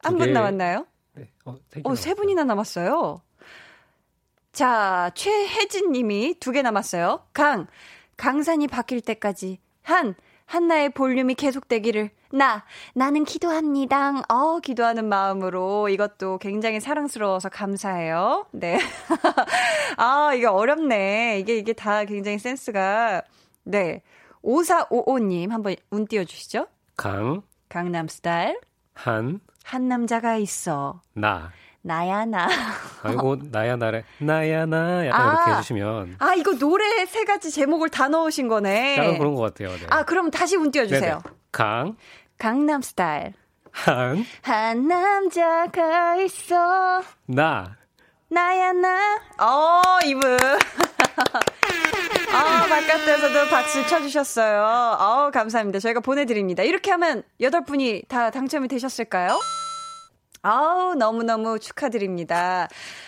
한 분 남았나요? 네, 어, 세, 어, 세 분이나 남았어요. 자, 최혜진 님이 두 개 남았어요. 강, 강산이 바뀔 때까지. 한, 한나의 볼륨이 계속되기를. 나, 나는 기도합니다. 어, 기도하는 마음으로 이것도 굉장히 사랑스러워서 감사해요. 네. 아, 이게 어렵네. 이게, 이게 다 굉장히 센스가. 네. 5455님, 한번 운 띄워주시죠. 강, 강남 스타일. 한, 한 남자가 있어. 나. 나야, 나. 아이고, 나야, 나래. 나야, 나. 약간 아, 이렇게 해주시면. 아, 이거 노래 세 가지 제목을 다 넣으신 거네. 약간 그런 것 같아요. 네. 아, 그럼 다시 운 띄워주세요. 네네. 강, 강남 스타일. 한, 한 남자가 있어. 나. 나야, 나. 어, 이분. 아, 바깥에서도 박수 쳐주셨어요. 어, 감사합니다. 저희가 보내드립니다. 이렇게 하면 여덟 분이 다 당첨이 되셨을까요? 아우, 너무너무 축하드립니다.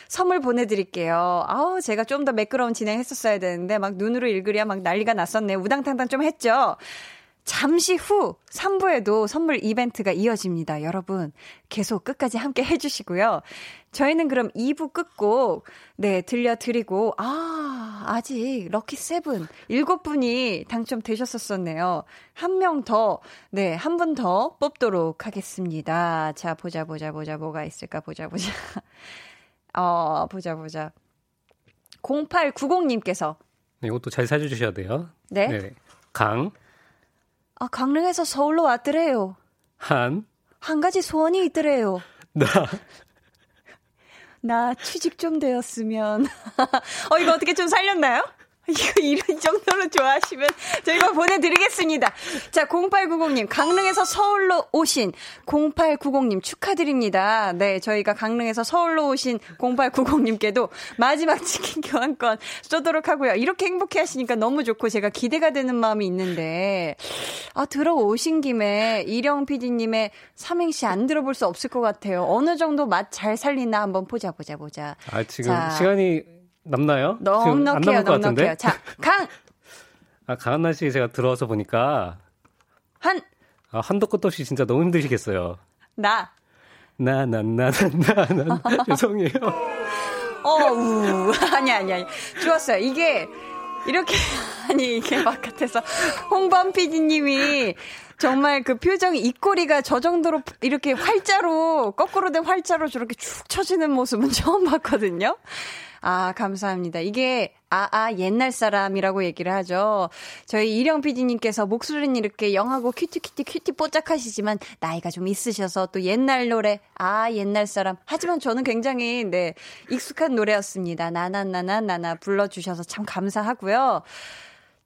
선물 보내드릴게요. 아우, 제가 좀 더 매끄러운 진행 했었어야 되는데, 막 눈으로 읽으랴 막 난리가 났었네요. 우당탕탕 좀 했죠? 잠시 후 3부에도 선물 이벤트가 이어집니다. 여러분, 계속 끝까지 함께 해주시고요. 저희는 그럼 2부 끝곡, 네, 들려드리고, 아, 아직 럭키 세븐, 7분이 당첨되셨었었네요. 한 명 더, 네, 한 분 더 뽑도록 하겠습니다. 자, 보자, 보자, 보자, 뭐가 있을까, 보자, 보자. 어, 보자, 보자. 0890님께서, 네, 이것도 잘 사주셔야 돼요. 네. 네네. 강, 아, 강릉에서 서울로 왔더래요. 한, 한 가지 소원이 있더래요. 나. 나 취직 좀 되었으면. 어, 이거 어떻게 좀 살렸나요? 이거 이런 정도로 좋아하시면 저희가 보내드리겠습니다. 자, 0890님, 강릉에서 서울로 오신 0890님 축하드립니다. 네, 저희가 강릉에서 서울로 오신 0890님께도 마지막 치킨 교환권 쏘도록 하고요. 이렇게 행복해 하시니까 너무 좋고 제가 기대가 되는 마음이 있는데, 아, 들어오신 김에 이령 PD님의 삼행시 안 들어볼 수 없을 것 같아요. 어느 정도 맛 잘 살리나 한번 보자, 보자, 보자. 아, 지금 자. 시간이 남나요? 넉넉해요? 넉넉해요. 자, 강, 아, 강한나 씨 제가 들어와서 보니까 한, 아, 한도 끝도 없이 진짜 너무 힘드시겠어요. 나. 나, 나, 나, 나, 나, 나. 죄송해요. 어, 우. 아니, 아니, 아니. 좋았어요. 이게, 이렇게, 아니, 이게 바깥에서 홍범 PD님이 정말 그 표정이 입꼬리가 저 정도로 이렇게 활자로, 거꾸로 된 활자로 저렇게 축 처지는 모습은 처음 봤거든요. 아, 감사합니다. 이게, 아, 아, 옛날 사람이라고 얘기를 하죠. 저희 이령 PD님께서 목소리는 이렇게 young하고 cutie cutie cutie 뽀짝하시지만 나이가 좀 있으셔서 또 옛날 노래, 아, 옛날 사람. 하지만 저는 굉장히, 네, 익숙한 노래였습니다. 나나나나 나나 불러주셔서 참 감사하고요.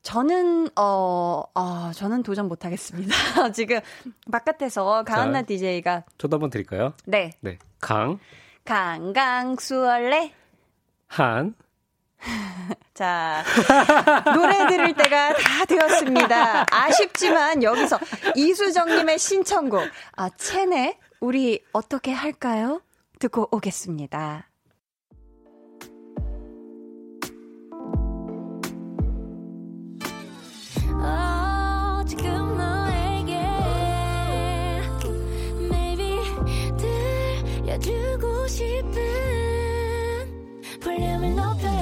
저는, 어, 어, 저는 도전 못 하겠습니다. 지금 바깥에서 가한나 자. DJ가, 저도 한번 드릴까요? 네, 네. 강, 강강수월래. 한, 자, 노래 들을 때가 다 되었습니다. 아쉽지만 여기서 이수정님의 신청곡, 아, 체네, 우리 어떻게 할까요? 듣고 오겠습니다. 싶은. 볼륨을 높여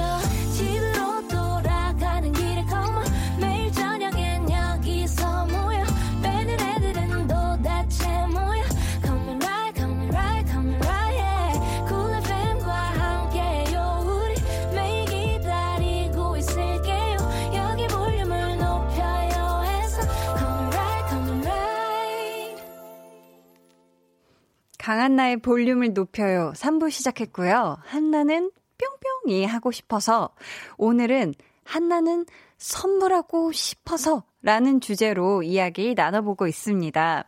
강한나의 볼륨을 높여요. 3부 시작했고요. 한나는 뿅뿅이 하고 싶어서 오늘은 한나는 선물하고 싶어서 라는 주제로 이야기 나눠보고 있습니다.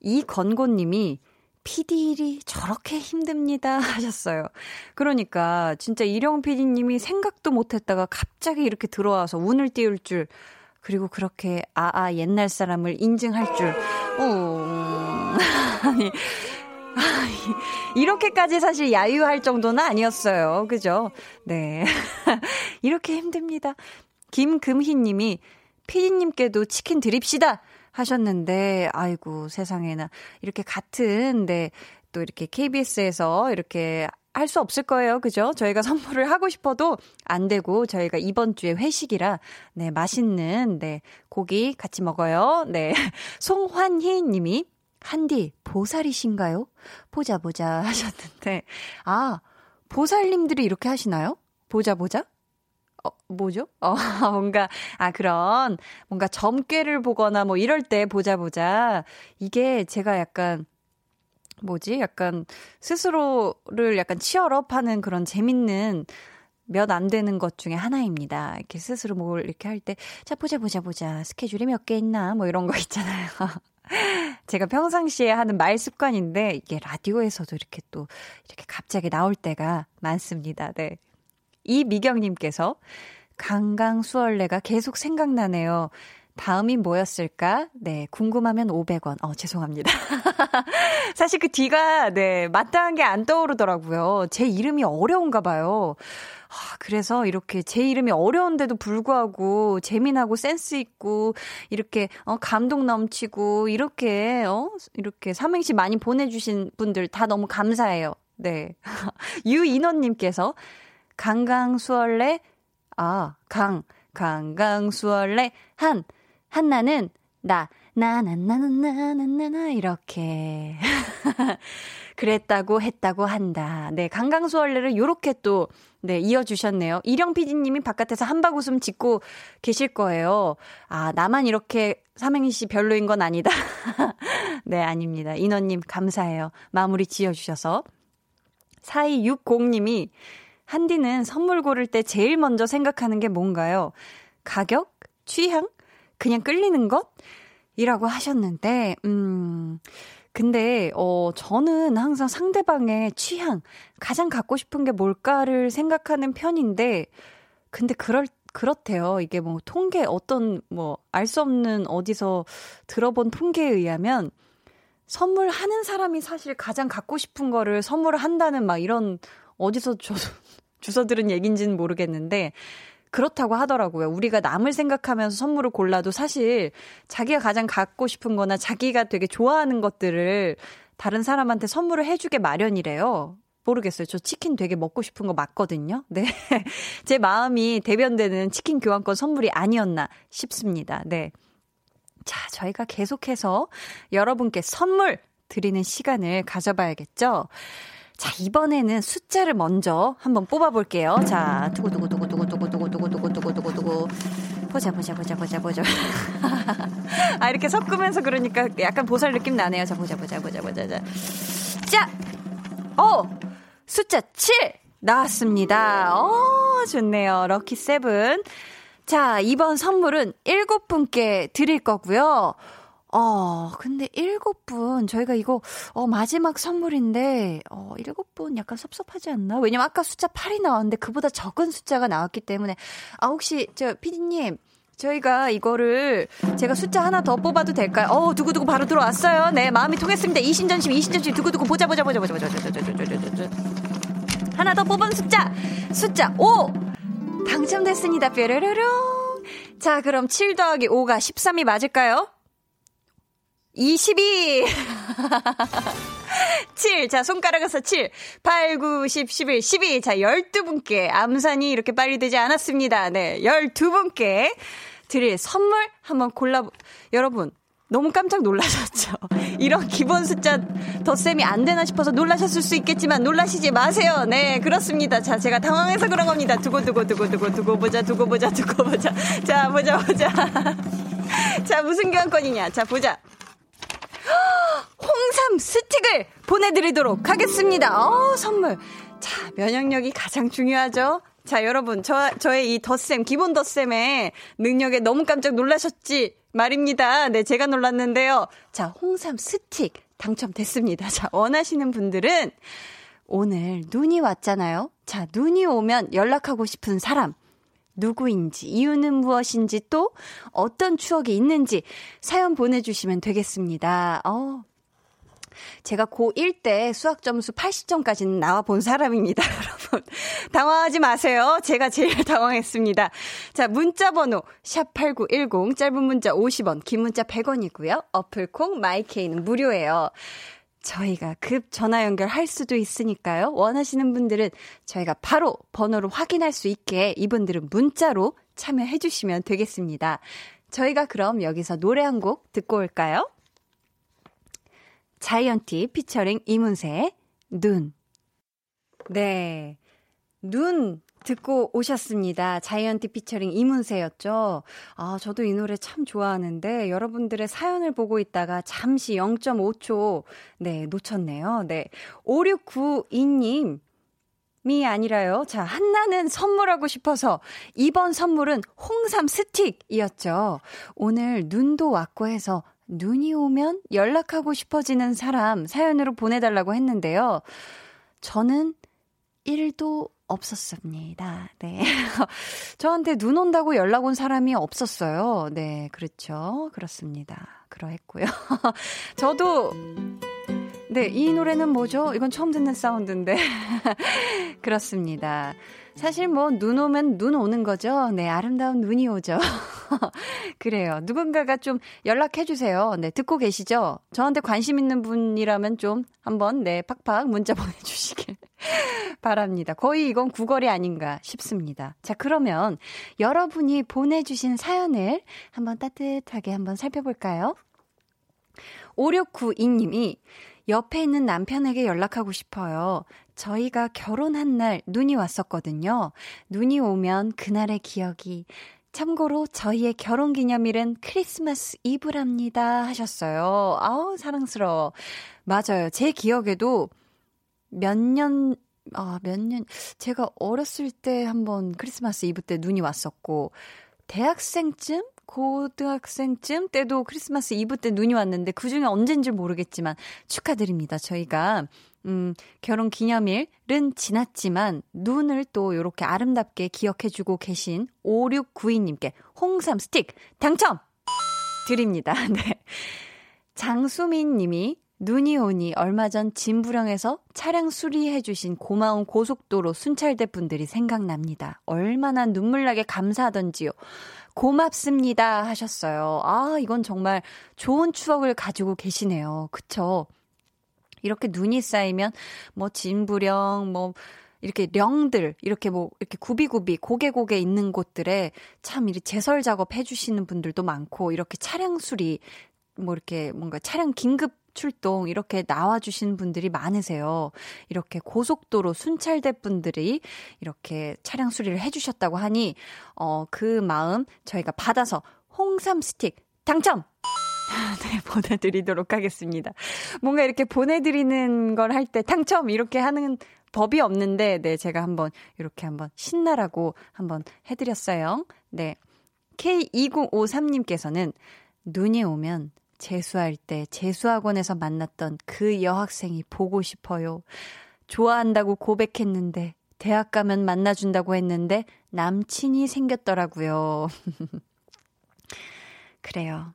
이건고님이 PD 일이 저렇게 힘듭니다 하셨어요. 그러니까 진짜 이령 PD님이 생각도 못했다가 갑자기 이렇게 들어와서 운을 띄울 줄 그리고 그렇게 아아 옛날 사람을 인증할 줄. 어, 아니 이렇게까지 사실 야유할 정도는 아니었어요. 그죠? 네. 이렇게 힘듭니다. 김금희 님이 피디님께도 치킨 드립시다! 하셨는데, 아이고, 세상에나. 이렇게 같은, 네, 또 이렇게 KBS에서 이렇게 할 수 없을 거예요. 그죠? 저희가 선물을 하고 싶어도 안 되고, 저희가 이번 주에 회식이라, 네, 맛있는, 네, 고기 같이 먹어요. 네. 송환희 님이 한디, 보살이신가요? 보자, 보자 하셨는데, 아, 보살님들이 이렇게 하시나요? 보자, 보자? 어, 뭐죠? 어, 뭔가, 아, 그런, 뭔가 점괘를 보거나 뭐 이럴 때 보자, 보자. 이게 제가 약간, 뭐지? 약간 스스로를 약간 치열업 하는 그런 재밌는 몇 안 되는 것 중에 하나입니다. 이렇게 스스로 뭘 이렇게 할 때, 자, 보자, 보자, 보자. 스케줄이 몇 개 있나? 뭐 이런 거 있잖아요. 제가 평상시에 하는 말 습관인데 이게 라디오에서도 이렇게 또 이렇게 갑자기 나올 때가 많습니다. 네. 이미경 님께서 강강수월래가 계속 생각나네요. 다음이 뭐였을까? 네, 궁금하면 500원. 어, 죄송합니다. 사실 그 뒤가, 네, 마땅한 게 안 떠오르더라고요. 제 이름이 어려운가 봐요. 아, 그래서 이렇게 제 이름이 어려운데도 불구하고 재미나고 센스 있고 이렇게 어 감동 넘치고 이렇게 어 이렇게 삼행시 많이 보내주신 분들 다 너무 감사해요. 네. 유인원 님께서 강강수월래 아, 강 강강수월래 한 한나는 나 나나나나나나나 이렇게 그랬다고 했다고 한다. 네, 강강수월래를 요렇게 또 네, 이어주셨네요. 이령 PD님이 바깥에서 한박 웃음 짓고 계실 거예요. 아, 나만 이렇게 삼행시 별로인 건 아니다. 네, 아닙니다. 인원님, 감사해요. 마무리 지어주셔서. 4260님이, 한디는 선물 고를 때 제일 먼저 생각하는 게 뭔가요? 가격? 취향? 그냥 끌리는 것? 이라고 하셨는데, 음, 근데, 어, 저는 항상 상대방의 취향, 가장 갖고 싶은 게 뭘까를 생각하는 편인데, 근데 그럴, 그렇대요. 이게 뭐 통계, 어떤 뭐, 알 수 없는 어디서 들어본 통계에 의하면, 선물하는 사람이 사실 가장 갖고 싶은 거를 선물을 한다는 막 이런, 어디서 저도 주워 들은 얘기인지는 모르겠는데, 그렇다고 하더라고요. 우리가 남을 생각하면서 선물을 골라도 사실 자기가 가장 갖고 싶은 거나 자기가 되게 좋아하는 것들을 다른 사람한테 선물을 해주게 마련이래요. 모르겠어요. 저 치킨 되게 먹고 싶은 거 맞거든요. 네. 제 마음이 대변되는 치킨 교환권 선물이 아니었나 싶습니다. 네. 자, 저희가 계속해서 여러분께 선물 드리는 시간을 가져봐야겠죠? 자, 이번에는 숫자를 먼저 한번 뽑아볼게요. 자, 두구두구두구두구두구두구두구두구두구두구두구. 보자, 보자, 보자, 보자, 보자. 아, 이렇게 섞으면서 그러니까 약간 보살 느낌 나네요. 자, 보자, 보자, 보자, 보자. 자, 자, 어! 숫자 7! 나왔습니다. 어, 좋네요. 럭키 세븐. 자, 이번 선물은 7분께 드릴 거고요. 어, 근데 일곱 분, 저희가 이거, 어, 마지막 선물인데, 어, 일곱 분 약간 섭섭하지 않나? 왜냐면 아까 숫자 8이 나왔는데 그보다 적은 숫자가 나왔기 때문에, 아, 혹시, 저, 피디님, 저희가 이거를 제가 숫자 하나 더 뽑아도 될까요? 어, 두구두구 바로 들어왔어요. 네, 마음이 통했습니다. 이신전심, 이신전심, 두구두구 보자, 보자, 보자, 보자, 보자, 보자, 보자, 보자, 보자, 보자. 하나 더 뽑은 숫자, 숫자 5! 당첨됐습니다. 뾰로로롱. 자, 그럼 7 더하기 5가 13이 맞을까요? 22. 7. 자, 손가락에서 7. 8, 9, 10, 11, 12. 자, 12분께 암산이 이렇게 빨리 되지 않았습니다. 네. 12분께 드릴 선물 한번 골라, 여러분. 너무 깜짝 놀라셨죠? 이런 기본 숫자 덧셈이 안 되나 싶어서 놀라셨을 수 있겠지만 놀라시지 마세요. 네, 그렇습니다. 자, 제가 당황해서 그런 겁니다. 두고, 두고, 두고, 두고, 두고 보자, 두고 보자, 두고 보자. 자, 보자, 보자. 자, 무슨 교환권이냐? 자, 보자. 홍삼 스틱을 보내드리도록 하겠습니다. 어, 선물. 자, 면역력이 가장 중요하죠. 자, 여러분, 저, 저의 이 덧셈, 기본 덧셈의 능력에 너무 깜짝 놀라셨지 말입니다. 네, 제가 놀랐는데요. 자, 홍삼 스틱 당첨됐습니다. 자, 원하시는 분들은 오늘 눈이 왔잖아요. 자, 눈이 오면 연락하고 싶은 사람. 누구인지, 이유는 무엇인지, 또 어떤 추억이 있는지 사연 보내주시면 되겠습니다. 어, 제가 고1 때 수학 점수 80점까지는 나와 본 사람입니다, 여러분. 당황하지 마세요. 제가 제일 당황했습니다. 자, 문자 번호 샵8910 짧은 문자 50원, 긴 문자 100원이고요. 어플 콩 마이케이는 무료예요. 저희가 급 전화 연결할 수도 있으니까요. 원하시는 분들은 저희가 바로 번호를 확인할 수 있게 이분들은 문자로 참여해 주시면 되겠습니다. 저희가 그럼 여기서 노래 한 곡 듣고 올까요? 자이언티 피처링 이문세의 눈. 네. 눈 듣고 오셨습니다. 자이언티 피처링 이문세였죠. 아, 저도 이 노래 참 좋아하는데 여러분들의 사연을 보고 있다가 잠시 0.5초 네, 놓쳤네요. 네. 5692님 이 아니라요. 자, 한나는 선물하고 싶어서 이번 선물은 홍삼 스틱이었죠. 오늘 눈도 왔고 해서 눈이 오면 연락하고 싶어지는 사람 사연으로 보내달라고 했는데요. 저는 1도 없었습니다. 네. 저한테 눈 온다고 연락 온 사람이 없었어요. 네, 그렇죠. 그렇습니다. 그러했고요. 저도 네, 이 노래는 뭐죠? 이건 처음 듣는 사운드인데. 그렇습니다. 사실 뭐 눈 오면 눈 오는 거죠. 네, 아름다운 눈이 오죠. 그래요. 누군가가 좀 연락해 주세요. 네, 듣고 계시죠? 저한테 관심 있는 분이라면 좀 한번 네, 팍팍 문자 보내 주시길 바랍니다. 거의 이건 구걸이 아닌가 싶습니다. 자, 그러면 여러분이 보내 주신 사연을 한번 따뜻하게 한번 살펴볼까요? 5692님이 옆에 있는 남편에게 연락하고 싶어요. 저희가 결혼한 날 눈이 왔었거든요. 눈이 오면 그날의 기억이 참고로 저희의 결혼 기념일은 크리스마스 이브랍니다 하셨어요. 아우 사랑스러워. 맞아요. 제 기억에도 몇 년, 아, 몇 년, 제가 어렸을 때 한번 크리스마스 이브 때 눈이 왔었고, 대학생쯤? 고등학생쯤 때도 크리스마스 이브 때 눈이 왔는데 그 중에 언젠지 모르겠지만 축하드립니다. 저희가 음, 결혼 기념일은 지났지만 눈을 또 이렇게 아름답게 기억해주고 계신 5692님께 홍삼 스틱 당첨 드립니다. 네. 장수민 님이 눈이 오니 얼마 전 진부령에서 차량 수리해주신 고마운 고속도로 순찰대 분들이 생각납니다. 얼마나 눈물나게 감사하던지요. 고맙습니다 하셨어요. 아, 이건 정말 좋은 추억을 가지고 계시네요. 그쵸? 이렇게 눈이 쌓이면 뭐 진부령, 뭐 이렇게 령들 이렇게 뭐 이렇게 구비구비 고개고개 있는 곳들에 참 이렇게 제설 작업 해주시는 분들도 많고 이렇게 차량 수리 뭐 이렇게 뭔가 차량 긴급 출동 이렇게 나와주신 분들이 많으세요. 이렇게 고속도로 순찰대 분들이 이렇게 차량 수리를 해주셨다고 하니 어, 그 마음 저희가 받아서 홍삼 스틱 당첨! 네, 보내드리도록 하겠습니다. 뭔가 이렇게 보내드리는 걸 할 때 당첨! 이렇게 하는 법이 없는데, 네, 제가 한번 이렇게 한번 신나라고 한번 해드렸어요. 네. K2053님께서는 눈이 오면 재수할 때 재수학원에서 만났던 그 여학생이 보고 싶어요. 좋아한다고 고백했는데 대학 가면 만나준다고 했는데 남친이 생겼더라고요. 그래요.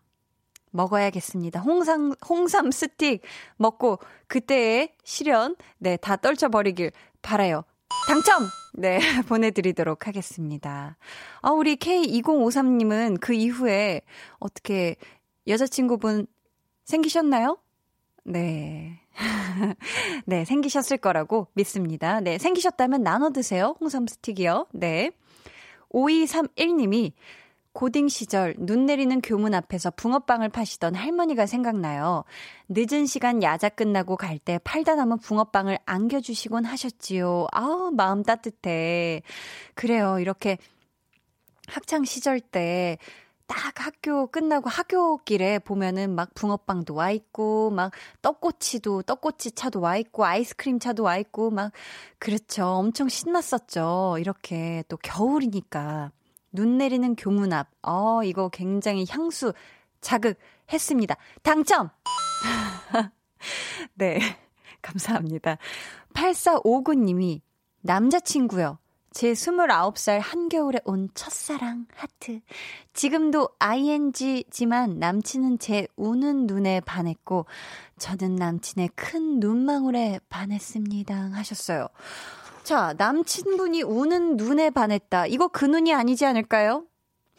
먹어야겠습니다. 홍삼, 홍삼 스틱 먹고 그때의 시련, 네, 다 떨쳐버리길 바라요. 당첨! 네, 보내드리도록 하겠습니다. 아, 우리 K2053님은 그 이후에 어떻게 여자친구분 생기셨나요? 네. 네, 생기셨을 거라고 믿습니다. 네, 생기셨다면 나눠 드세요. 홍삼 스틱이요. 네. 5231님이 고딩 시절 눈 내리는 교문 앞에서 붕어빵을 파시던 할머니가 생각나요. 늦은 시간 야자 끝나고 갈 때 팔다 남은 붕어빵을 안겨주시곤 하셨지요. 아우, 마음 따뜻해. 그래요. 이렇게 학창 시절 때 딱 학교 끝나고 학교길에 보면은 막 붕어빵도 와 있고, 막 떡꼬치도, 떡꼬치 차도 와 있고, 아이스크림 차도 와 있고, 막, 그렇죠. 엄청 신났었죠. 이렇게 또 겨울이니까. 눈 내리는 교문 앞. 어, 이거 굉장히 향수 자극했습니다. 당첨! 네. 감사합니다. 8459님이 남자친구요. 제 29살 한겨울에 온 첫사랑 하트. 지금도 ing지만 남친은 제 우는 눈에 반했고 저는 남친의 큰 눈망울에 반했습니다. 하셨어요. 자, 남친분이 우는 눈에 반했다. 이거 그 눈이 아니지 않을까요?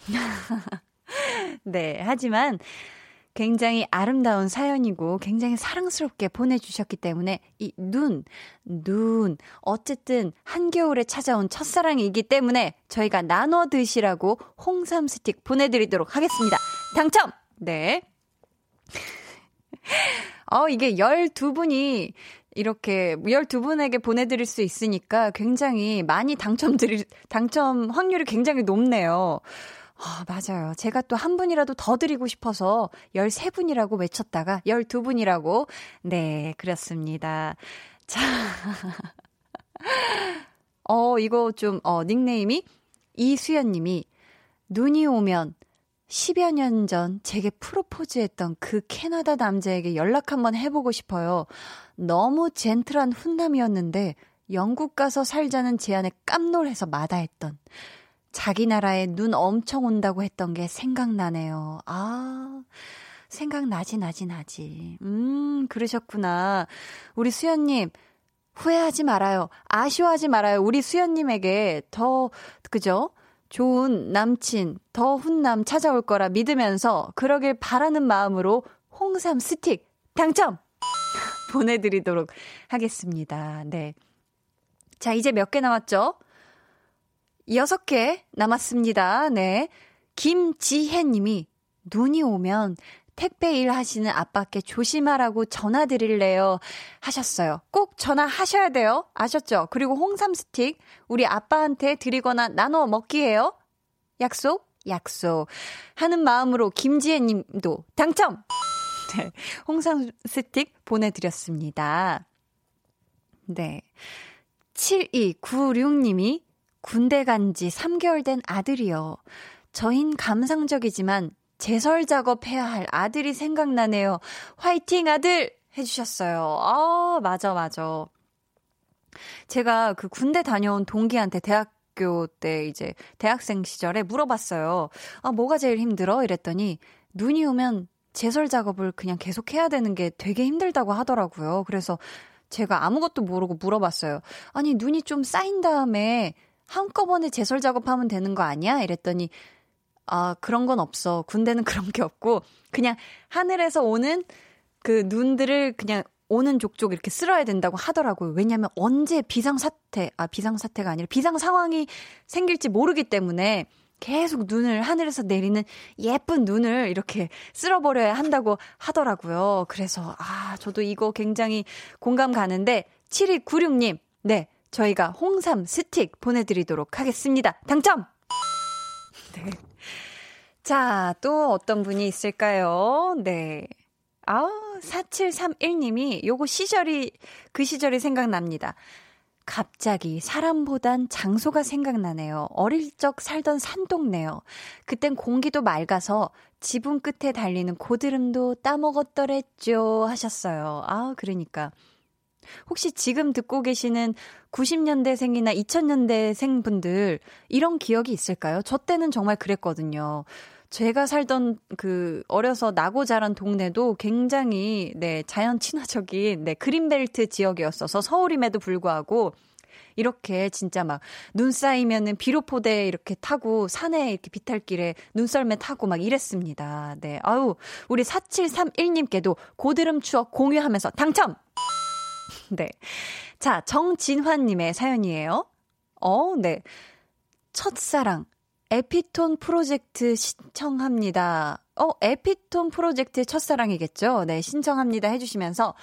네, 하지만 굉장히 아름다운 사연이고 굉장히 사랑스럽게 보내주셨기 때문에 이 눈, 눈, 어쨌든 한겨울에 찾아온 첫사랑이기 때문에 저희가 나눠 드시라고 홍삼 스틱 보내드리도록 하겠습니다. 당첨! 네. 어, 이게 12분이 이렇게 12분에게 보내드릴 수 있으니까 굉장히 많이 당첨드릴, 당첨 확률이 굉장히 높네요. 아, 맞아요. 제가 또 한 분이라도 더 드리고 싶어서 13분이라고 외쳤다가 12분이라고, 네, 그렇습니다. 자. 어, 이거 좀, 어, 닉네임이 이수연 님이 눈이 오면 10여 년 전 제게 프로포즈 했던 그 캐나다 남자에게 연락 한번 해보고 싶어요. 너무 젠틀한 훈남이었는데 영국 가서 살자는 제안에 깜놀해서 마다했던 자기 나라에 눈 엄청 온다고 했던 게 생각나네요. 아, 생각나지, 나지, 나지. 음, 그러셨구나. 우리 수연님, 후회하지 말아요. 아쉬워하지 말아요. 우리 수연님에게 더, 그죠? 좋은 남친, 더 훈남 찾아올 거라 믿으면서 그러길 바라는 마음으로 홍삼 스틱 당첨! 보내드리도록 하겠습니다. 네. 자, 이제 몇 개 남았죠? 여섯 개 남았습니다. 네. 김지혜 님이 눈이 오면 택배 일 하시는 아빠께 조심하라고 전화 드릴래요. 하셨어요. 꼭 전화 하셔야 돼요. 아셨죠? 그리고 홍삼 스틱 우리 아빠한테 드리거나 나눠 먹기예요. 약속? 약속. 하는 마음으로 김지혜 님도 당첨! 네. 홍삼 스틱 보내드렸습니다. 네. 7296님이 군대 간 지 3개월 된 아들이요. 저흰 감상적이지만 제설 작업해야 할 아들이 생각나네요. 화이팅 아들! 해주셨어요. 아, 맞아, 맞아. 제가 그 군대 다녀온 동기한테 대학교 때 이제 대학생 시절에 물어봤어요. 아, 뭐가 제일 힘들어? 이랬더니 눈이 오면 제설 작업을 그냥 계속 해야 되는 게 되게 힘들다고 하더라고요. 그래서 제가 아무것도 모르고 물어봤어요. 아니, 눈이 좀 쌓인 다음에 한꺼번에 제설 작업하면 되는 거 아니야? 이랬더니 아, 그런 건 없어. 군대는 그런 게 없고 그냥 하늘에서 오는 그 눈들을 그냥 오는 족족 이렇게 쓸어야 된다고 하더라고요. 왜냐면 언제 비상사태, 아, 비상사태가 아니라 비상 상황이 생길지 모르기 때문에 계속 눈을 하늘에서 내리는 예쁜 눈을 이렇게 쓸어버려야 한다고 하더라고요. 그래서, 아, 저도 이거 굉장히 공감 가는데, 7296님, 네, 저희가 홍삼 스틱 보내드리도록 하겠습니다. 당첨! 네. 자, 또 어떤 분이 있을까요? 네. 아, 4731님이 요거 시절이, 그 시절이 생각납니다. 갑자기 사람보단 장소가 생각나네요. 어릴 적 살던 산동네요. 그땐 공기도 맑아서 지붕 끝에 달리는 고드름도 따먹었더랬죠. 하셨어요. 아, 그러니까. 혹시 지금 듣고 계시는 90년대생이나 2000년대생 분들 이런 기억이 있을까요? 저 때는 정말 그랬거든요. 제가 살던 그 어려서 나고 자란 동네도 굉장히 네, 자연 친화적인 네, 그린벨트 지역이었어서 서울임에도 불구하고 이렇게 진짜 막 눈 쌓이면은 비료포대 이렇게 타고 산에 이렇게 비탈길에 눈썰매 타고 막 이랬습니다. 네. 아우, 우리 4731님께도 고드름 추억 공유하면서 당첨! 네. 자, 정진환님의 사연이에요. 어, 네. 첫사랑. 에피톤 프로젝트 신청합니다. 어, 에피톤 프로젝트 첫사랑이겠죠? 네, 신청합니다 해주시면서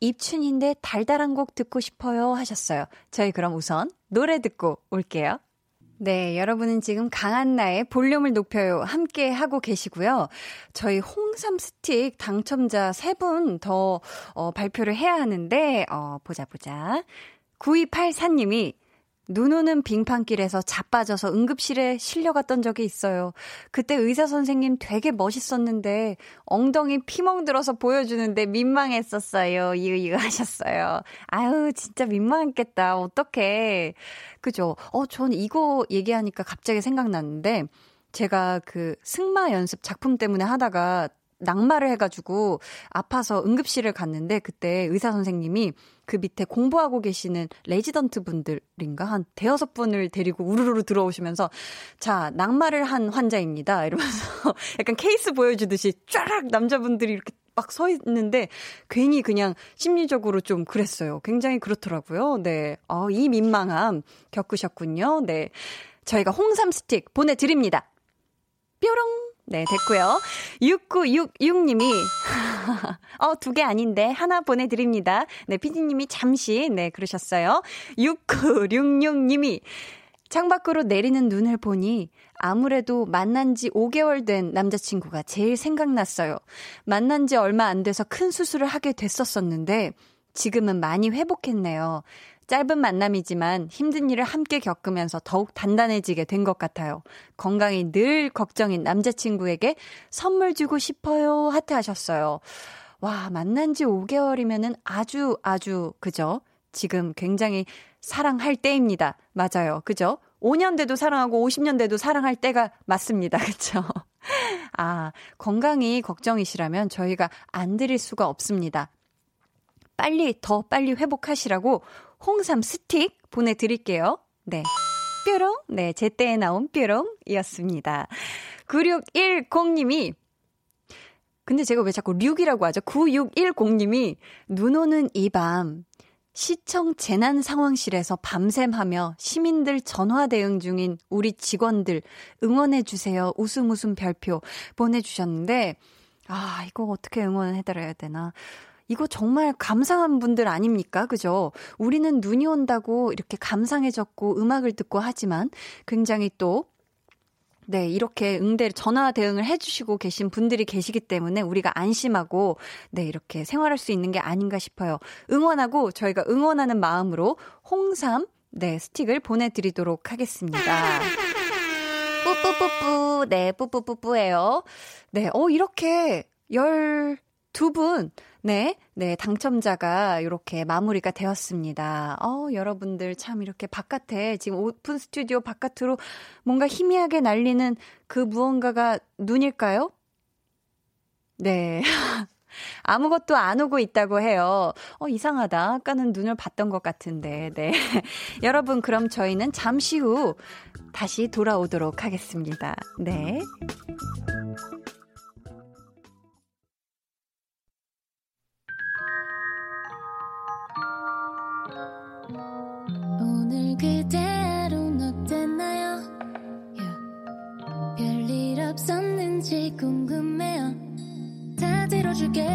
입춘인데 달달한 곡 듣고 싶어요 하셨어요. 저희 그럼 우선 노래 듣고 올게요. 네, 여러분은 지금 강한나의 볼륨을 높여요. 함께 하고 계시고요. 저희 홍삼 스틱 당첨자 세분 더, 어, 발표를 해야 하는데, 어, 보자, 보자. 9284님이 눈 오는 빙판길에서 자빠져서 응급실에 실려갔던 적이 있어요. 그때 의사 선생님 되게 멋있었는데 엉덩이 피멍 들어서 보여주는데 민망했었어요. 이으이으 하셨어요. 아유, 진짜 민망했겠다. 어떡해. 그죠? 어, 전 이거 얘기하니까 갑자기 생각났는데 제가 그 승마 연습 작품 때문에 하다가 낙마를 해가지고 아파서 응급실을 갔는데 그때 의사 선생님이 그 밑에 공부하고 계시는 레지던트 분들인가 한 대여섯 분을 데리고 우르르 들어오시면서 자 낙마를 한 환자입니다 이러면서 약간 케이스 보여주듯이 쫙 남자분들이 이렇게 막 서 있는데 괜히 그냥 심리적으로 좀 그랬어요. 굉장히 그렇더라고요. 네. 어, 이 민망함 겪으셨군요. 네. 저희가 홍삼 스틱 보내드립니다. 뾰롱! 네, 됐고요. 6966님이 어, 두 개 아닌데 하나 보내드립니다. 네, 피디님이 잠시 네 그러셨어요. 6966님이 창밖으로 내리는 눈을 보니 아무래도 만난 지 5개월 된 남자친구가 제일 생각났어요. 만난 지 얼마 안 돼서 큰 수술을 하게 됐었었는데 지금은 많이 회복했네요. 짧은 만남이지만 힘든 일을 함께 겪으면서 더욱 단단해지게 된 것 같아요. 건강이 늘 걱정인 남자친구에게 선물 주고 싶어요. 하트 하셨어요. 와, 만난 지 5개월이면은 아주, 아주, 그죠? 지금 굉장히 사랑할 때입니다. 맞아요. 그죠? 5년 돼도 사랑하고 50년 돼도 사랑할 때가 맞습니다. 그쵸? 아, 건강이 걱정이시라면 저희가 안 드릴 수가 없습니다. 빨리, 더 빨리 회복하시라고 홍삼 스틱 보내드릴게요. 네. 뾰롱. 네, 제때에 나온 뾰롱이었습니다. 9610님이 근데 제가 왜 자꾸 6이라고 하죠? 9610님이 눈 오는 이 밤 시청 재난 상황실에서 밤샘하며 시민들 전화 대응 중인 우리 직원들 응원해 주세요. 웃음 웃음 별표 보내 주셨는데 아 이거 어떻게 응원을 해드려야 되나? 이거 정말 감상한 분들 아닙니까? 그죠? 우리는 눈이 온다고 이렇게 감상해졌고 음악을 듣고 하지만 굉장히 또 네, 이렇게 응대, 전화 대응을 해주시고 계신 분들이 계시기 때문에 우리가 안심하고, 네, 이렇게 생활할 수 있는 게 아닌가 싶어요. 응원하고, 저희가 응원하는 마음으로 홍삼, 네, 스틱을 보내드리도록 하겠습니다. 뿌뿌뿌뿌, 네, 뿌뿌뿌뿌예요. 네, 어, 이렇게 12분, 네, 네, 당첨자가 이렇게 마무리가 되었습니다. 어, 여러분들 참 이렇게 바깥에 지금 오픈 스튜디오 바깥으로 뭔가 희미하게 날리는 그 무언가가 눈일까요? 네. 아무것도 안 오고 있다고 해요. 어, 이상하다. 아까는 눈을 봤던 것 같은데. 네. 여러분, 그럼 저희는 잠시 후 다시 돌아오도록 하겠습니다. 네. 들어줄게요.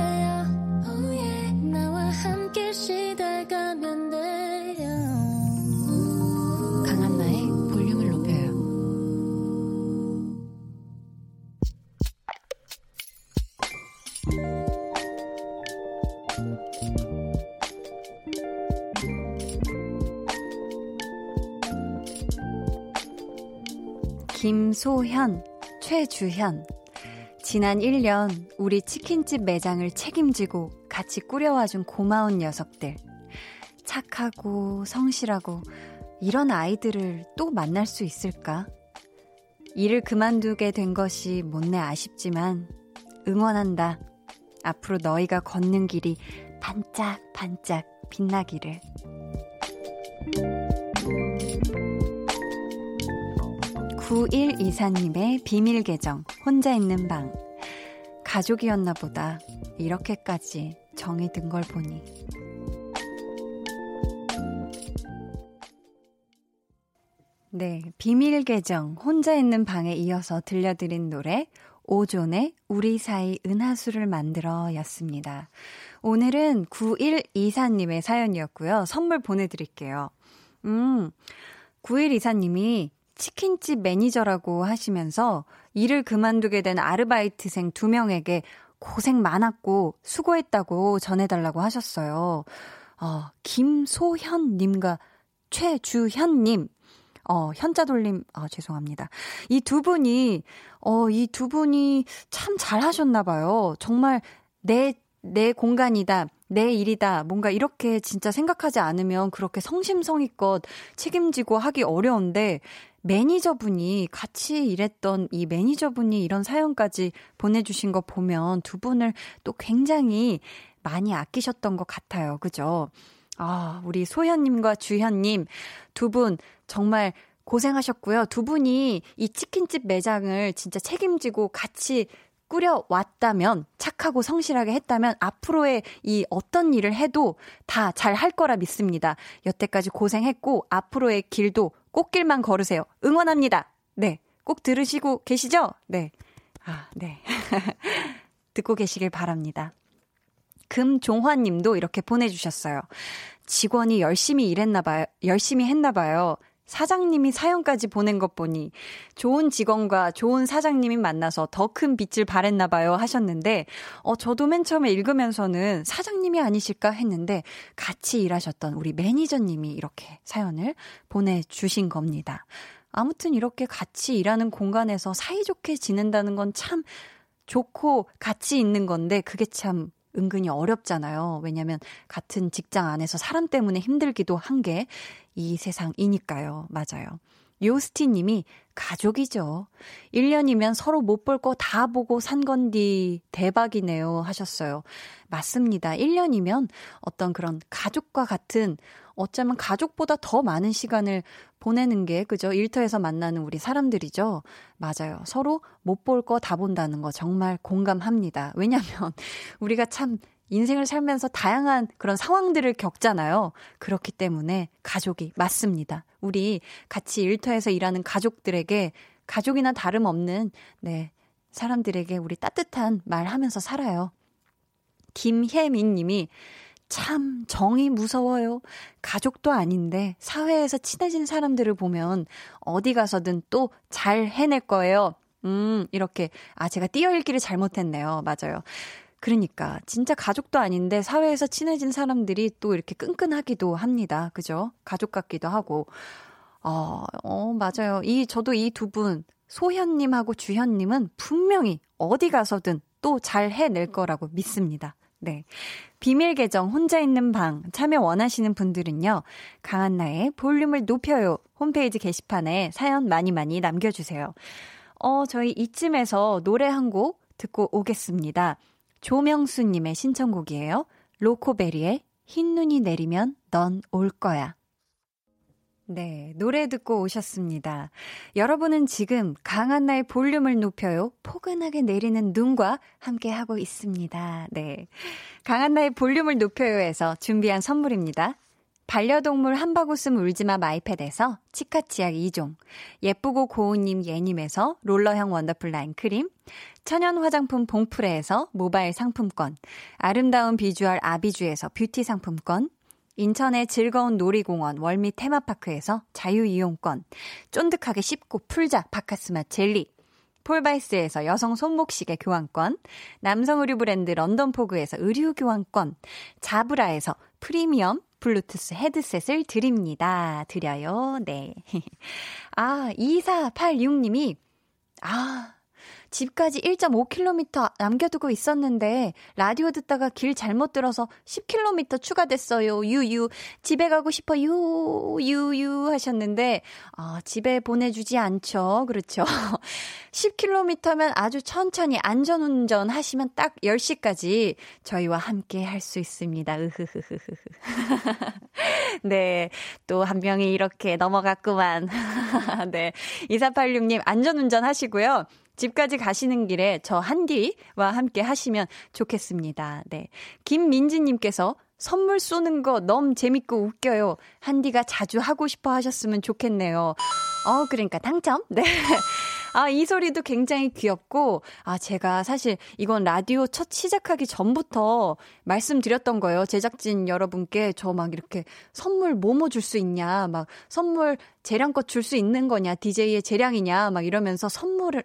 Oh yeah. 나와 함께 시달가면 돼요. 강한나의 볼륨을 높여요. 김소현, 최주현. 지난 1년 우리 치킨집 매장을 책임지고 같이 꾸려와준 고마운 녀석들. 착하고 성실하고 이런 아이들을 또 만날 수 있을까? 일을 그만두게 된 것이 못내 아쉽지만 응원한다. 앞으로 너희가 걷는 길이 반짝반짝 빛나기를. (9124님의) 비밀 계정 혼자 있는 방 가족이었나 보다 이렇게까지 정이 든 걸 보니 네, 비밀 계정 혼자 있는 방에 이어서 들려드린 노래 오존의 우리 사이 은하수를 만들어 였습니다. 오늘은 9124님의 사연이었고요. 선물 보내드릴게요. 음, 9124님이 치킨집 매니저라고 하시면서 일을 그만두게 된 아르바이트생 두 명에게 고생 많았고 수고했다고 전해달라고 하셨어요. 어, 김소현님과 최주현님, 어, 현자 돌림, 아, 죄송합니다. 이 두 분이, 어, 이 두 분이 참 잘하셨나봐요. 정말 내, 내 공간이다. 내 일이다. 뭔가 이렇게 진짜 생각하지 않으면 그렇게 성심성의껏 책임지고 하기 어려운데 매니저분이 같이 일했던 이 매니저분이 이런 사연까지 보내주신 거 보면 두 분을 또 굉장히 많이 아끼셨던 것 같아요. 그죠? 아, 우리 소현님과 주현님 두 분 정말 고생하셨고요. 두 분이 이 치킨집 매장을 진짜 책임지고 같이 꾸려왔다면, 착하고 성실하게 했다면, 앞으로의 이 어떤 일을 해도 다 잘 할 거라 믿습니다. 여태까지 고생했고, 앞으로의 길도 꽃길만 걸으세요. 응원합니다. 네. 꼭 들으시고 계시죠? 네. 아, 네. 듣고 계시길 바랍니다. 금종환 님도 이렇게 보내주셨어요. 직원이 열심히 일했나봐요. 열심히 했나봐요. 사장님이 사연까지 보낸 것 보니 좋은 직원과 좋은 사장님이 만나서 더 큰 빛을 발했나 봐요 하셨는데 어 저도 맨 처음에 읽으면서는 사장님이 아니실까 했는데 같이 일하셨던 우리 매니저님이 이렇게 사연을 보내 주신 겁니다. 아무튼 이렇게 같이 일하는 공간에서 사이좋게 지낸다는 건 참 좋고 같이 있는 건데 그게 참 은근히 어렵잖아요. 왜냐면 같은 직장 안에서 사람 때문에 힘들기도 한 게 이 세상이니까요. 맞아요. 요스티 님이 가족이죠. 1년이면 서로 못 볼 거 다 보고 산 건디 대박이네요 하셨어요. 맞습니다. 1년이면 어떤 그런 가족과 같은 어쩌면 가족보다 더 많은 시간을 보내는 게 그죠? 일터에서 만나는 우리 사람들이죠. 맞아요. 서로 못 볼 거 다 본다는 거 정말 공감합니다. 왜냐면 우리가 참 인생을 살면서 다양한 그런 상황들을 겪잖아요. 그렇기 때문에 가족이 맞습니다. 우리 같이 일터에서 일하는 가족들에게 가족이나 다름없는 네, 사람들에게 우리 따뜻한 말 하면서 살아요. 김혜민 님이 참 정이 무서워요. 가족도 아닌데 사회에서 친해진 사람들을 보면 어디 가서든 또 잘 해낼 거예요. 음, 이렇게 아 제가 띄어 읽기를 잘못했네요. 맞아요. 그러니까 진짜 가족도 아닌데 사회에서 친해진 사람들이 또 이렇게 끈끈하기도 합니다. 그죠? 가족 같기도 하고. 어, 어 맞아요. 이 저도 이 두 분 소현 님하고 주현 님은 분명히 어디 가서든 또 잘 해낼 거라고 믿습니다. 네. 비밀 계정 혼자 있는 방 참여 원하시는 분들은요. 강한나의 볼륨을 높여요. 홈페이지 게시판에 사연 많이 많이 남겨주세요. 어, 저희 이쯤에서 노래 한 곡 듣고 오겠습니다. 조명수님의 신청곡이에요. 로코베리의 흰 눈이 내리면 넌 올 거야. 네, 노래 듣고 오셨습니다. 여러분은 지금 강한나의 볼륨을 높여요. 포근하게 내리는 눈과 함께 하고 있습니다. 네. 강한나의 볼륨을 높여요에서 준비한 선물입니다. 반려동물 한바구음 울지마 마이패드에서 치카치약 2종, 예쁘고 고운님 예님에서 롤러형 원더풀 라인 크림, 천연 화장품 봉프레에서 모바일 상품권, 아름다운 비주얼 아비주에서 뷰티 상품권, 인천의 즐거운 놀이공원 월미 테마파크에서 자유이용권, 쫀득하게 씹고 풀자 박카스맛 젤리, 폴바이스에서 여성 손목시계 교환권, 남성 의류 브랜드 런던포그에서 의류 교환권, 자브라에서 프리미엄 블루투스 헤드셋을 드립니다. 드려요. 네. 아, 2486님이, 아, 집까지 1.5km 남겨두고 있었는데 라디오 듣다가 길 잘못 들어서 10km 추가됐어요. 유유. 집에 가고 싶어요. 유유 하셨는데 아, 집에 보내주지 않죠. 그렇죠. 10km면 아주 천천히 안전운전 하시면 딱 10시까지 저희와 함께 할 수 있습니다. 으흐흐흐흐. 네. 또 한 명이 이렇게 넘어갔구만. 네. 2486님 안전운전 하시고요. 집까지 가시는 길에 저 한디와 함께 하시면 좋겠습니다. 네. 김민지님께서 선물 쏘는 거 너무 재밌고 웃겨요. 한디가 자주 하고 싶어 하셨으면 좋겠네요. 어, 그러니까 당첨? 네. 아, 이 소리도 굉장히 귀엽고, 아, 제가 사실 이건 라디오 첫 시작하기 전부터 말씀드렸던 거예요. 제작진 여러분께 저 막 이렇게 선물 뭐뭐 줄 수 있냐, 막 선물 재량껏 줄 수 있는 거냐, DJ의 재량이냐, 막 이러면서 선물을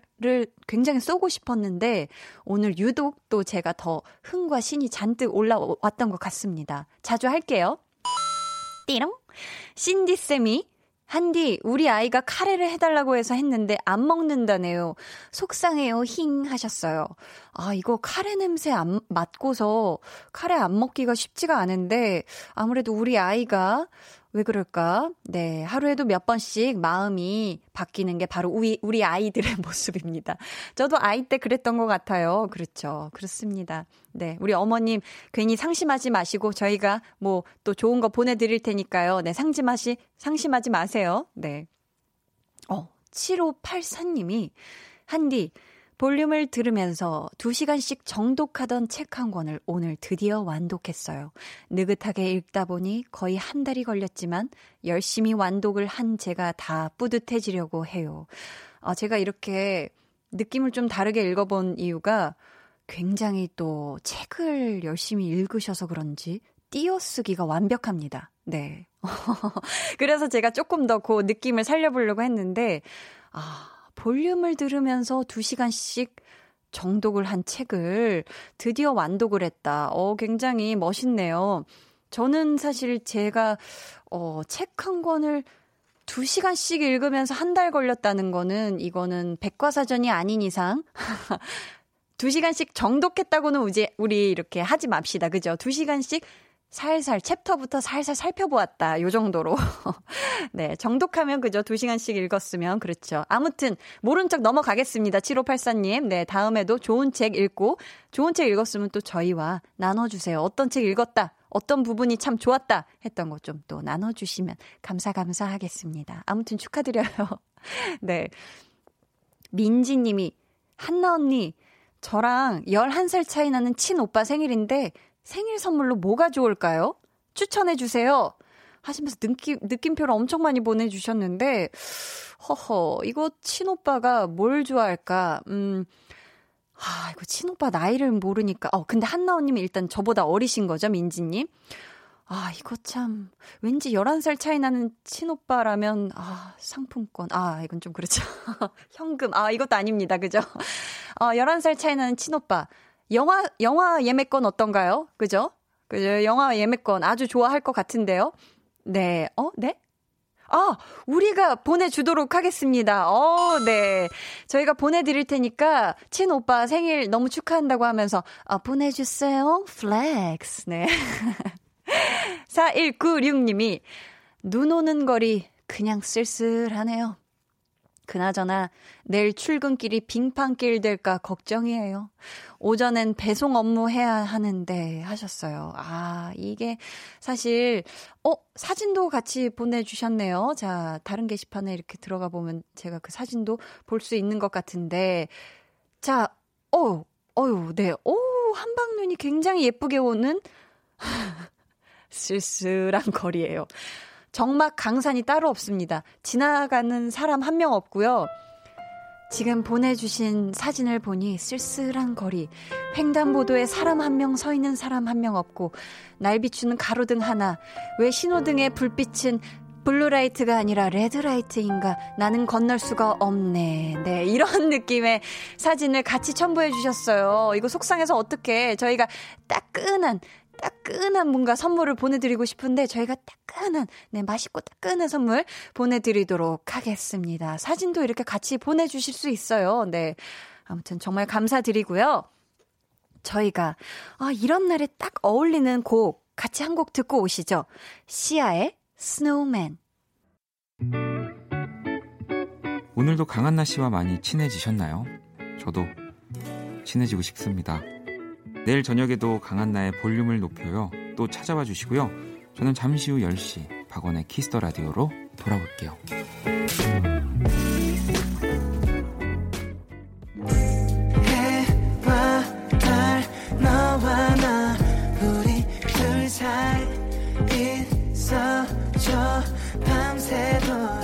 굉장히 쏘고 싶었는데, 오늘 유독 또 제가 더 흥과 신이 잔뜩 올라왔던 것 같습니다. 자주 할게요. 띠롱. 신디쌤이 한디, 우리 아이가 카레를 해달라고 해서 했는데 안 먹는다네요. 속상해요, 힝 하셨어요. 아, 이거 카레 냄새 안 맡고서 카레 안 먹기가 쉽지가 않은데 아무래도 우리 아이가 왜 그럴까? 네, 하루에도 몇 번씩 마음이 바뀌는 게 바로 우리, 우리 아이들의 모습입니다. 저도 아이 때 그랬던 것 같아요. 그렇죠. 그렇습니다. 네, 우리 어머님 괜히 상심하지 마시고 저희가 뭐 또 좋은 거 보내드릴 테니까요. 네, 상심하시, 상심하지 마세요. 네. 어, 7584님이 한디, 볼륨을 들으면서 2시간씩 정독하던 책 한 권을 오늘 드디어 완독했어요. 느긋하게 읽다 보니 거의 한 달이 걸렸지만 열심히 완독을 한 제가 다 뿌듯해지려고 해요. 어, 제가 이렇게 느낌을 좀 다르게 읽어본 이유가 굉장히 또 책을 열심히 읽으셔서 그런지 띄어쓰기가 완벽합니다. 네. 그래서 제가 조금 더 그 느낌을 살려보려고 했는데, 아, 볼륨을 들으면서 2시간씩 정독을 한 책을 드디어 완독을 했다. 어, 굉장히 멋있네요. 저는 사실 제가, 어, 책 한 권을 2시간씩 읽으면서 한 달 걸렸다는 거는 이거는 백과사전이 아닌 이상 2시간씩 정독했다고는 우리, 이렇게 하지 맙시다. 그죠? 2시간씩 살살 챕터부터 살살 살펴보았다. 요 정도로. 네, 정독하면 그죠. 2시간씩 읽었으면 그렇죠. 아무튼 모른 척 넘어가겠습니다. 7584님. 네, 다음에도 좋은 책 읽고 좋은 책 읽었으면 또 저희와 나눠 주세요. 어떤 책 읽었다. 어떤 부분이 참 좋았다 했던 거좀또 나눠 주시면 감사 감사하겠습니다. 아무튼 축하드려요. 네. 민지 님이 한나 언니 저랑 11살 차이 나는 친오빠 생일인데 생일 선물로 뭐가 좋을까요? 추천해 주세요. 하시면서 느낌, 느낌표를 엄청 많이 보내주셨는데, 허허, 이거 친오빠가 뭘 좋아할까? 음, 아, 이거 친오빠 나이를 모르니까. 어, 근데 한나오님이 일단 저보다 어리신 거죠, 민지님? 아, 이거 참, 왠지 11살 차이 나는 친오빠라면, 아, 상품권. 아, 이건 좀 그렇죠. 현금. 아, 이것도 아닙니다. 그죠? 어, 11살 차이 나는 친오빠. 영화, 영화 예매권 어떤가요? 그죠? 그죠? 영화 예매권 아주 좋아할 것 같은데요? 네, 어, 네? 아, 우리가 보내주도록 하겠습니다. 어, 네. 저희가 보내드릴 테니까, 친 오빠 생일 너무 축하한다고 하면서, 아, 보내주세요. Flex. 네. 4196님이, 눈 오는 거리, 그냥 쓸쓸하네요. 그나저나 내일 출근길이 빙판길 될까 걱정이에요. 오전엔 배송 업무 해야 하는데 하셨어요. 아, 이게 사실 어, 사진도 같이 보내 주셨네요. 자, 다른 게시판에 이렇게 들어가 보면 제가 그 사진도 볼 수 있는 것 같은데 자, 어, 어유, 네. 오, 한방눈이 굉장히 예쁘게 오는 쓸쓸한 거리예요. 적막강산이 따로 없습니다. 지나가는 사람 한 명 없고요. 지금 보내주신 사진을 보니 쓸쓸한 거리, 횡단보도에 사람 한 명 서 있는 사람 한 명 없고, 날 비추는 가로등 하나, 왜 신호등의 불빛은 blue light가 아니라 red light인가? 나는 건널 수가 없네. 네, 이런 느낌의 사진을 같이 첨부해 주셨어요. 이거 속상해서 어떻게 저희가 따끈한 따끈한 뭔가 선물을 보내드리고 싶은데 저희가 따끈한 네 맛있고 따끈한 선물 보내드리도록 하겠습니다. 사진도 이렇게 같이 보내주실 수 있어요. 네 아무튼 정말 감사드리고요. 저희가 아 이런 날에 딱 어울리는 곡 같이 한 곡 듣고 오시죠. 시아의 스노우맨. 오늘도 강한나 씨와 많이 친해지셨나요? 저도 친해지고 싶습니다. 내일 저녁에도 강한나의 볼륨을 높여요. 또 찾아와 주시고요. 저는 잠시 후 10시 박원의 Kiss the Radio로 돌아올게요. 밤새도록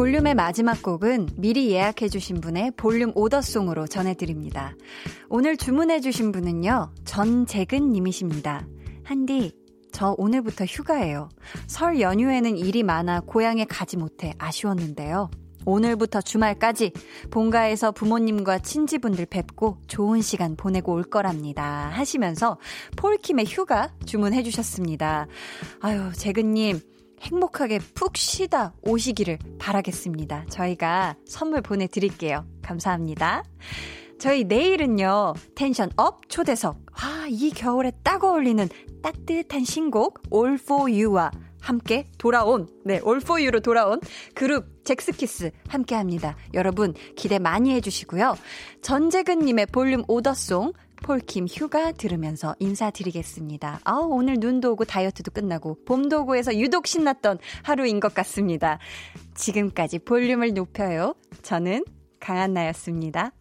볼륨의 마지막 곡은 미리 예약해주신 분의 볼륨 오더송으로 전해드립니다. 오늘 주문해주신 분은요, 전재근 님이십니다. 한디, 저 오늘부터 휴가예요. 설 연휴에는 일이 많아 고향에 가지 못해 아쉬웠는데요. 오늘부터 주말까지 본가에서 부모님과 친지분들 뵙고 좋은 시간 보내고 올 거랍니다. 하시면서 폴킴의 휴가 주문해 주셨습니다. 아유, 재근님, 행복하게 푹 쉬다 오시기를 바라겠습니다. 저희가 선물 보내드릴게요. 감사합니다. 저희 내일은요, tension up 초대석. 와, 이 겨울에 딱 어울리는 따뜻한 신곡, All for You와 함께 돌아온, 네, All for You로 돌아온 그룹 젝스키스 함께 합니다. 여러분, 기대 많이 해주시고요. 전재근님의 볼륨 order song, 폴킴 휴가 들으면서 인사드리겠습니다. 아 오늘 눈도 오고 다이어트도 끝나고 봄도 오고 해서 유독 신났던 하루인 것 같습니다. 지금까지 볼륨을 높여요. 저는 강한나였습니다.